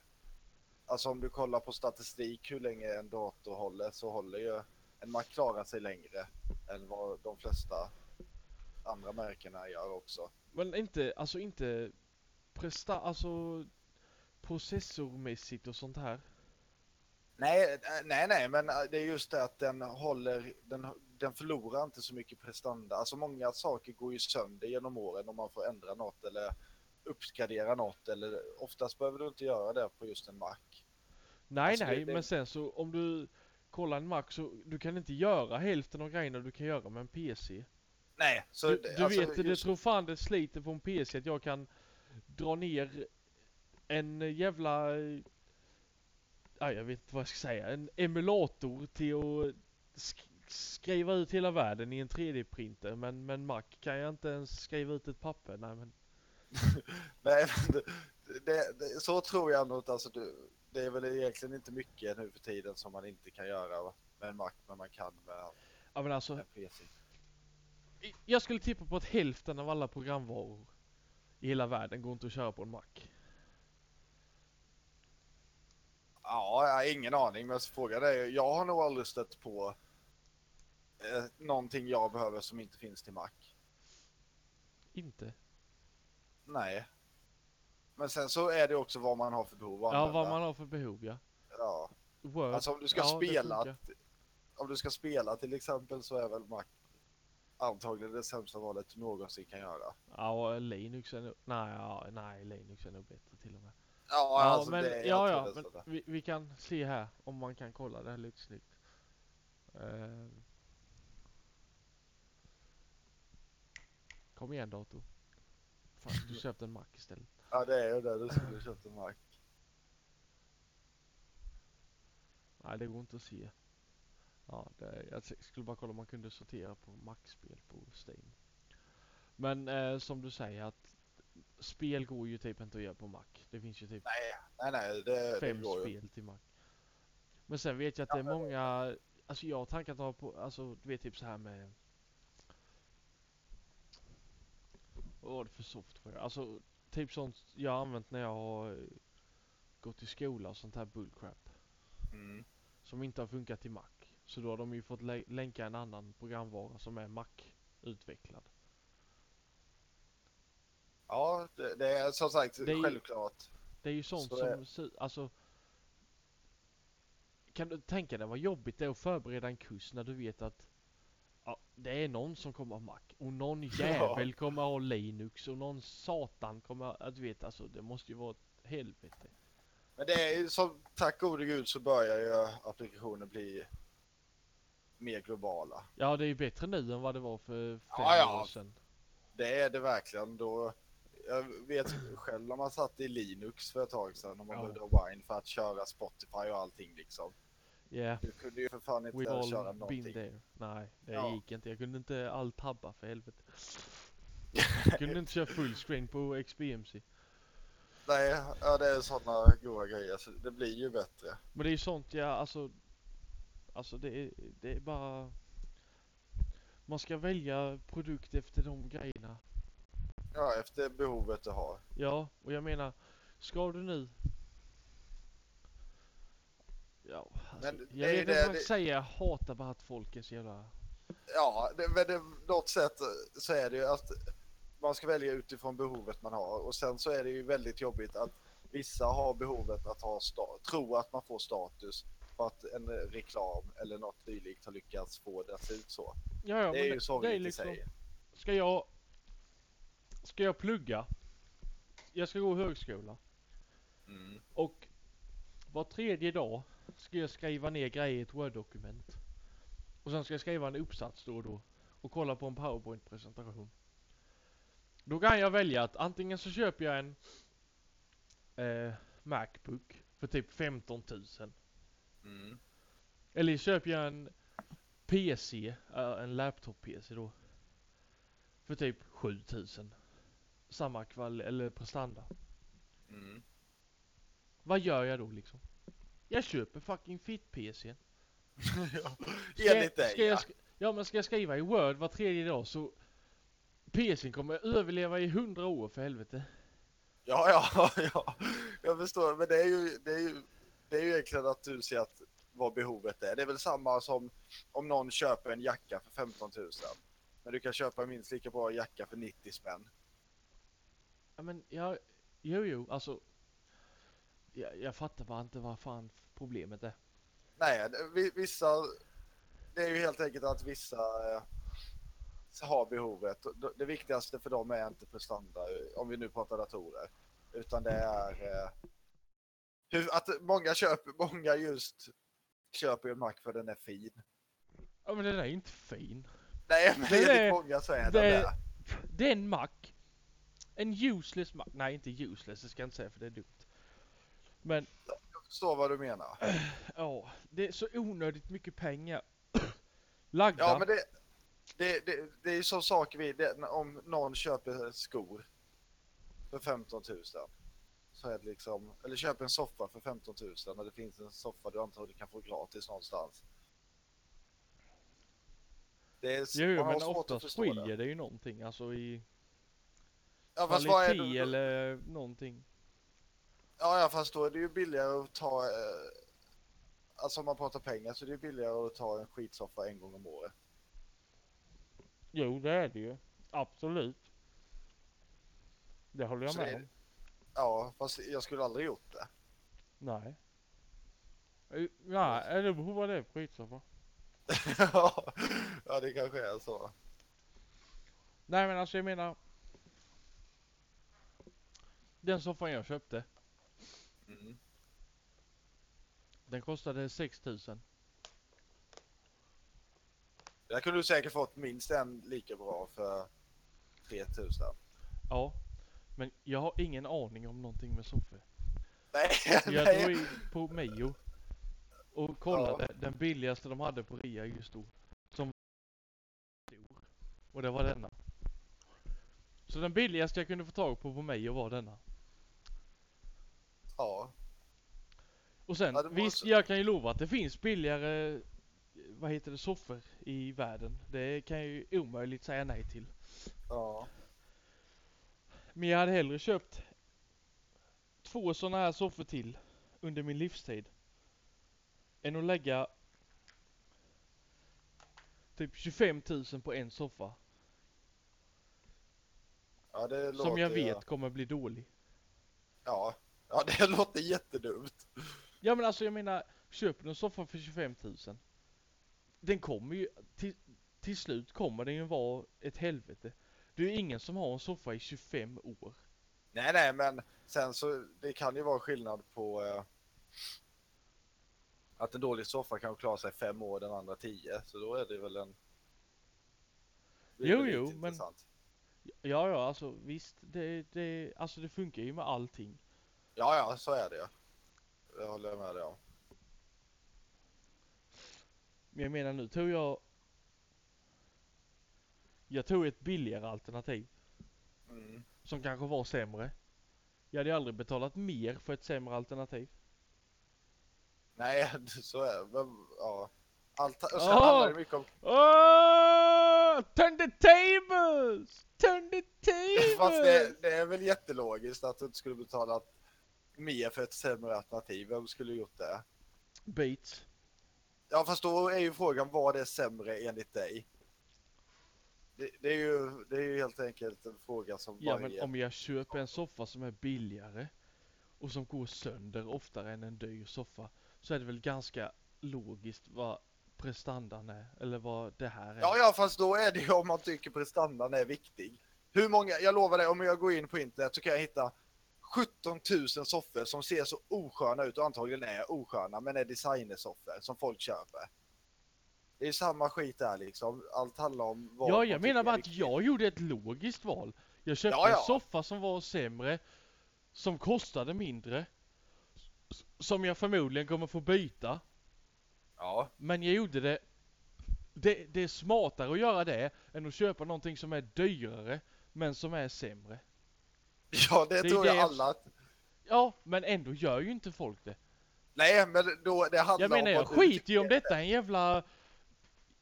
Alltså om du kollar på statistik hur länge en dator håller så håller ju Mac klarar sig längre än vad de flesta andra märkena gör också. Men inte, alltså inte presta, alltså processormässigt och sånt här. Nej, eh, nej, nej, men det är just det att den håller, den, den förlorar inte så mycket prestanda. Alltså många saker går ju sönder genom åren om man får ändra något eller uppgradera något eller oftast behöver du inte göra det på just en Mac. Nej Alltså, det- nej, det- men sen så om du kollar en Mac så du kan inte göra hälften av grejerna du kan göra med en PC. Nej, så Du, det- du alltså, vet, det just- tror fan det sliter på en PC att jag kan dra ner en jävla... Ja, jag vet inte vad jag ska säga. En emulator till att sk skriva ut hela världen i en 3D-printer. Men med en Mac kan jag inte ens skriva ut ett papper. Nej men... <laughs> Nej, men det, det, det, så tror jag nog inte. Alltså, du, det är väl egentligen inte mycket nu för tiden som man inte kan göra med en Mac, men man kan med Ja men alltså, en PC. jag skulle tippa på att hälften av alla programvaror i hela världen går inte att köra på en Mac. Ja, jag har ingen aning, men frågan är jag har nog aldrig stött på eh, någonting jag behöver som inte finns till Mac. Inte? Nej. Men sen så är det också vad man har för behov att Ja, använda. vad man har för behov ja. Ja. Word. Alltså om du ska ja, spela, om du ska spela till exempel så är väl Mac antagligen det sämsta valet du någonsin kan göra. Ja, och Linux är nog... Nej, ja, nej, Linux är nog bättre till och med. Ja, Ja, alltså men, det, jag ja, ja, är men vi, vi kan se här om man kan kolla det här lite snyggt. Ehm. Kom igen dator. Fan, du <laughs> köpte en Mac istället. Ja, det är ju det. Du skulle köpt en Mac. Nej, det går inte att se. Ja, det, jag skulle bara kolla om man kunde sortera på Mac-spel på Steam. Men eh, som du säger att spel går ju typ inte att göra på Mac. Det finns ju typ Nej, nej, nej, det, det fem går ju. spel till Mac. Men sen vet jag att det är många, alltså jag har tankat på, alltså du vet typ så här med Vad var det för software? Alltså typ sånt jag har använt när jag har eh, gått i skola och sånt här bullcrap. Mm. Som inte har funkat i Mac. Så då har de ju fått lä- länka en annan programvara som är Mac-utvecklad. Ja, det, det är som sagt Det är ju- självklart. Det är ju sånt Så som, är- alltså Kan du tänka dig vad jobbigt det är att förbereda en kurs när du vet att ja, det är någon som kommer ha Mac och någon <laughs> jävel kommer ha Linux och någon satan kommer ha, att du vet alltså det måste ju vara ett helvete. Men det är ju som, tack gode gud så börjar ju applikationer bli mer globala. Ja det är ju bättre nu än vad det var för fem Ja, ja. år sedan. Det är det verkligen. Då, jag vet själv när man satt i Linux för ett tag sedan och man Ja. behövde Wine för att köra Spotify och allting liksom. Yeah, Du kunde ju för fan inte we all köra been någonting. there. Nej, det Ja. gick inte. Jag kunde inte all tabba för helvete. Jag <laughs> kunde inte köra fullscreen på XBMC. Nej, ja, det är sådana goda grejer så det blir ju bättre. Men det är ju sånt jag, alltså Alltså det är, det är bara Man ska välja produkt efter de grejerna Ja, efter behovet du har. Ja, och jag menar Ska du nu Ja, Men det jag vet inte vad jag det- säga, jag hatar bara att folk är så jävla Ja, det, men det, något sätt så är det ju att man ska välja utifrån behovet man har och sen så är det ju väldigt jobbigt att vissa har behovet att ha tro att man får status för att en reklam eller något dylikt har lyckats få det att se ut så. Ja, ja, Det är ju sorgligt liksom i sig. Ska jag Ska jag plugga Jag ska gå högskola Mm. Och var tredje dag ska jag skriva ner grejer i ett Word-dokument. Och sen ska jag skriva en uppsats då och då. Och kolla på en PowerPoint-presentation. Då kan jag välja att antingen så köper jag en eh, Macbook för typ 15 000. Mm. Eller köper jag en PC, eh, en laptop-PC då. För typ 7000. Samma kval eller prestanda. Mm. Vad gör jag då liksom? Jag köper fucking fit-PCn. <laughs> ja, enligt dig ska jag, ja. ja men ska jag skriva i Word var tredje dag så PCn kommer överleva i hundra år för helvete. ja, <laughs> ja, ja, jag förstår. Men det är ju, det är ju, det är ju egentligen att du ser att vad behovet är. Det är väl samma som om någon köper en jacka för 15 000. Men du kan köpa minst lika bra jacka för 90 spänn. Ja men jag, jo jo alltså. Jag, jag fattar bara inte vad fan problemet är. Nej, vissa... Det är ju helt enkelt att vissa eh, har behovet. Det- viktigaste för dem är inte prestanda, om vi nu pratar datorer. Utan det är eh, hur, att många köper, många just köper en Mac för den är fin. Ja men den är inte fin. Nej, men Det är- många så är det det är- det. Är en mack. En useless mack. Nej, inte useless, det ska jag inte säga för det är dumt. Men Jag förstår vad du menar. ja, det är så onödigt mycket pengar. <clears throat> Lagda. Ja, men det, det, det, det är ju så saker vi, det, om någon köper skor för 15 000. Så är det liksom, eller köper en soffa för 15 000 och det finns en soffa du antagligen kan få gratis någonstans. Det är, Jo, men oftast skiljer det. det ju någonting, alltså i Ja kvalitet eller någonting. Ja, ja fast då är det ju billigare att ta, eh, alltså om man pratar pengar så är det ju billigare att ta en skitsoffa en gång om året. Jo, det är det ju. Absolut. Det håller jag Så med är om. Ja, fast jag skulle aldrig gjort det. Nej. Eh, Nej, eller hur var det skitsoffa? <laughs> ja, det kanske är så. Nej men alltså jag menar. Den soffan jag köpte, Mm. den kostade 6000. Jag kunde du säkert fått minst en lika bra för 3000. Ja. Men jag har ingen aning om någonting med soffor. Nej, Jag nej. drog in på Mio och kollade den billigaste de hade på rea just då. Som stor. Och det var denna. Så den billigaste jag kunde få tag på på Mio var denna. Ja, Och sen, Ja, visst jag kan ju lova att det finns billigare, vad heter det, soffor i världen. Det kan jag ju omöjligt säga nej till. ja. Men jag hade hellre köpt två sådana här soffor till under min livstid. Än att lägga typ 25 000 på en soffa. ja det låter, Som jag vet kommer bli dålig. Ja. <laughs> ja, det låter jättedumt. Ja men alltså jag menar, köper du en soffa för 25 000. Den kommer ju, till, till slut kommer den ju vara ett helvete. Det är ju ingen som har en soffa i 25 år. Nej, nej, men sen så det kan ju vara skillnad på eh, att en dålig soffa kan klara sig fem år, den andra tio. Så då är det väl en... det Jo, jo, men- intressant. Ja ja alltså visst, det, det, alltså det funkar ju med allting. Ja, ja, så är det ju. Det håller jag med dig om. Men jag menar nu tog jag Jag tog ett billigare alternativ Mm. som kanske var sämre. Jag hade ju aldrig betalat mer för ett sämre alternativ. Nej, <laughs> så är det. Men, ja. Allt, och sen Åh! handlar det mycket om... Oh, turn the tables! Turn the tables! <laughs> Fast det, det är väl jättelogiskt att du inte skulle betala mer för ett sämre alternativ. Vem skulle gjort det? Beats. Ja, fast då är ju frågan vad är sämre enligt dig? Det, det, är, ju, det är ju helt enkelt en fråga som Ja varje... men om jag köper en soffa som är billigare och som går sönder oftare än en dyr soffa så är det väl ganska logiskt vad prestandan är eller vad det här är. Ja, ja, fast då är det ju om man tycker prestandan är viktig. Hur många, jag lovar dig, om jag går in på internet så kan jag hitta 17 000 soffor som ser så osköna ut och antagligen är osköna men är designersoffor som folk köper. Det är samma skit där liksom. Allt handlar om vad Ja, jag menar bara att jag gjorde ett logiskt val. Jag köpte Ja, ja. en soffa som var sämre, som kostade mindre, som jag förmodligen kommer få byta. Ja, Men jag gjorde det, det, det är smartare att göra det än att köpa någonting som är dyrare, men som är sämre. <laughs> ja det, Det tror jag det- alla... Ja, men ändå gör ju inte folk det. Nej, men då det handlar Jag menar om jag vad du skiter ju om detta är en jävla...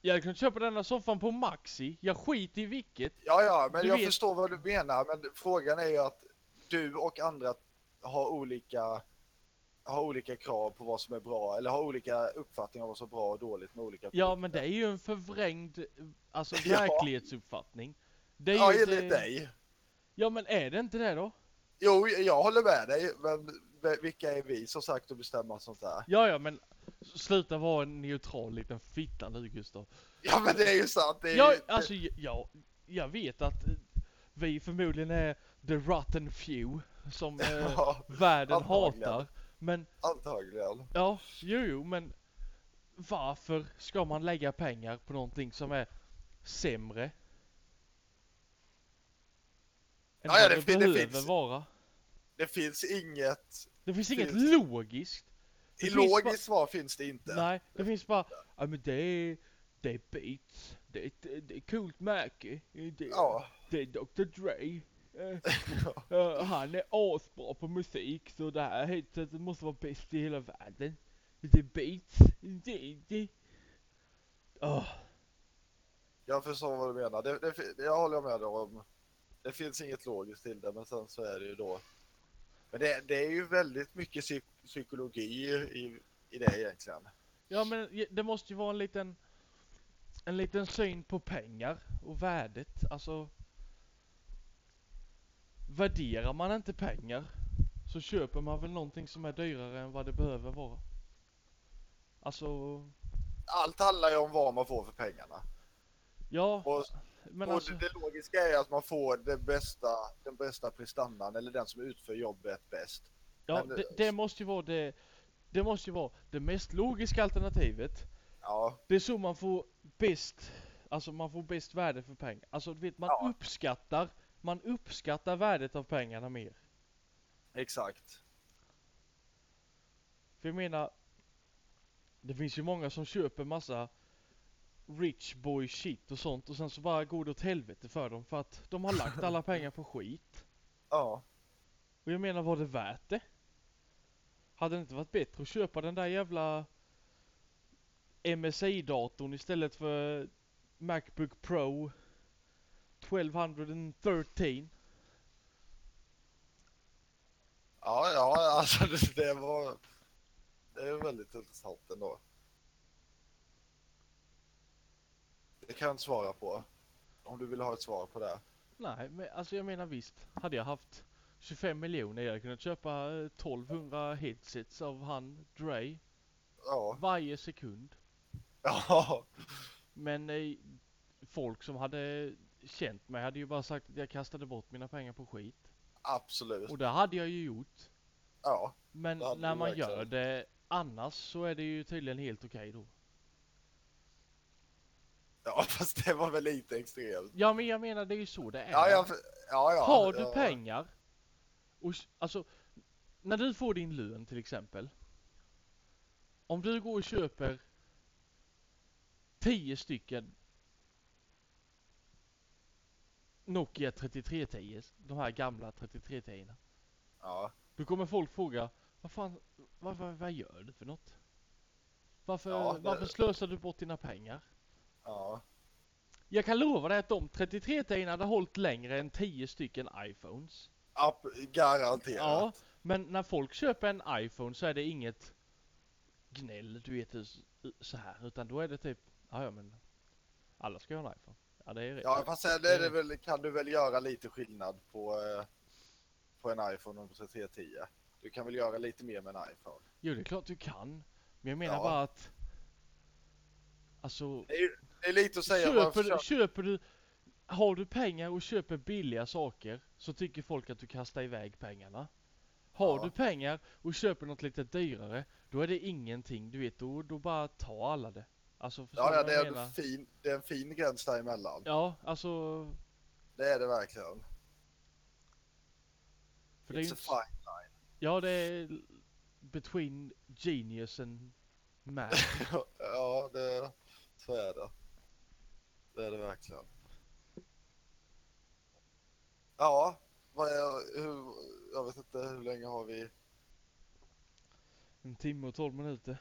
Jag kunnat köpa denna soffan på Maxi, jag skiter i vilket. Ja, ja, men Du jag vet- förstår vad du menar. Men frågan är ju att du och andra har olika, har olika krav på vad som är bra, eller har olika uppfattningar om vad som är bra och dåligt med olika Ja produkter. men det är ju en förvrängd, alltså <laughs> Ja. verklighetsuppfattning. Det är Ja, ju enligt inte- dig. Ja men är det inte det då? Jo, jag håller med dig, men vilka är vi som sagt att bestämma sånt där? Ja ja men sluta vara en neutral liten fitta nu Gustav. Ja, men det är ju sant. Det är Ja ju, alltså j- ja, jag vet att eh, vi förmodligen är the rotten few som eh, <laughs> ja, världen antagligen. hatar. Men antagligen. ja, jo jo men varför ska man lägga pengar på någonting som är sämre. Än Ja, ja, det det, fin- det behöver finns- vara. Det finns inget, Det finns inget finns- logiskt. Det i logiskt svar finns det inte. Nej, det finns bara, ja men det är, det är Beats, det är, det är, det är coolt märke, det, Ja. det är Dr Dre. <laughs> eh, eh, han är asbra på musik så det här headsetet måste vara bäst i hela världen. Det är Beats, det, det. Åh, Jag förstår vad du menar. Det, det, jag håller med dig om. Det finns inget logiskt till det, men sen så är det ju då. Men det, det är ju väldigt mycket psy psykologi i, i det egentligen. Ja men det måste ju vara en liten, en liten syn på pengar och värdet, alltså. Värderar man inte pengar så köper man väl någonting som är dyrare än vad det behöver vara. Alltså, Allt handlar ju om vad man får för pengarna. ja, Och, men och alltså, det, det logiska är att man får det bästa, den bästa prestandan eller den som utför jobbet bäst. ja, men- det, det måste ju vara det, det måste ju vara det mest logiska alternativet. Ja, Det är så man får bäst, alltså man får bäst värde för pengar. Alltså du vet, man Ja. uppskattar, man uppskattar värdet av pengarna mer. exakt. För jag menar, det finns ju många som köper massa rich boy shit och sånt och sen så bara går det åt helvete för dem för att de har lagt alla pengar på skit. <laughs> Ja, Och jag menar, var det värt det? Hade det inte varit bättre att köpa den där jävla MSI-datorn istället för Macbook Pro 1213? ja, ja alltså <laughs> det, var... Det är väldigt intressant ändå. Det kan inte svara på. Om du vill ha ett svar på det. Nej, men alltså jag menar visst. Hade jag haft 25 miljoner, jag hade kunnat köpa eh, 1200 headsets av han Dre Ja, varje sekund. ja, Men eh, folk som hade känt mig hade ju bara sagt att jag kastade bort mina pengar på skit. absolut. Och det hade jag ju gjort. Ja, Men när man verkligen. gör det annars så är det ju tydligen helt okej då. Ja, <laughs> fast det var väl lite extremt. Ja men jag menar det är ju så det är. Ja, ja, ja, ja. Har du ja. pengar och alltså när du får din lön till exempel. Om du går och köper 10 stycken Nokia 3310, de här gamla 3310 Ja, Då kommer folk fråga, vad fan, vad, vad, vad gör du för något? Varför, Ja, det- varför slösar du bort dina pengar? Ja, Jag kan lova dig att de 3310 hade hållit längre än 10 stycken iPhones. App, garanterat. Ja, men när folk köper en iPhone så är det inget gnäll, du vet så här, utan då är det typ, ja ja men alla ska ha en iPhone. Ja det är. Ja, fast sen är det väl, kan du väl göra lite skillnad på, eh, på en iPhone och en 310. Du kan väl göra lite mer med en iPhone. Jo det är klart du kan. Men jag menar Ja. bara att, alltså Det är, ju- det är lite att säga köper, du, köper du, har du pengar och köper billiga saker så tycker folk att du kastar iväg pengarna. Har Ja. du pengar och köper något lite dyrare, då är det ingenting, du vet, då, då bara tar alla det. Alltså Ja, ja det, är en fin, det är en fin gräns däremellan. Ja, alltså, Det är det verkligen. för det är ju It's a fine line. ja det är between genius and man. <laughs> ja, det, så är det. Det är det verkligen. Ja, vad är, hur, jag vet inte hur länge har vi? En timme och tolv minuter.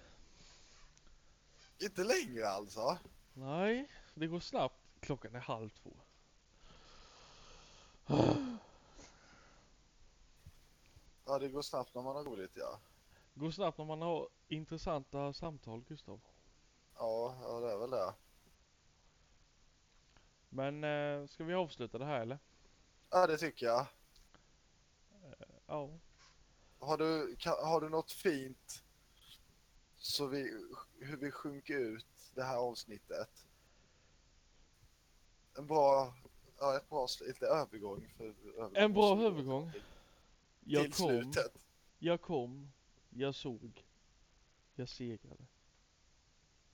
Inte längre alltså. Nej, det går snabbt. Klockan är halv två. Ja, det går snabbt när man har roligt ja. Går snabbt när man har intressanta samtal, Gustav. Ja, ja det är väl det. Men eh, ska vi avsluta det här eller? Ja, det tycker jag. Ja. Har du, kan, har du något fint så vi, hur vi sjunker ut det här avsnittet? En bra, ja ett bra, lite övergång för En bra övergång. Jag till kom, slutet. jag kom, jag såg, jag segrade.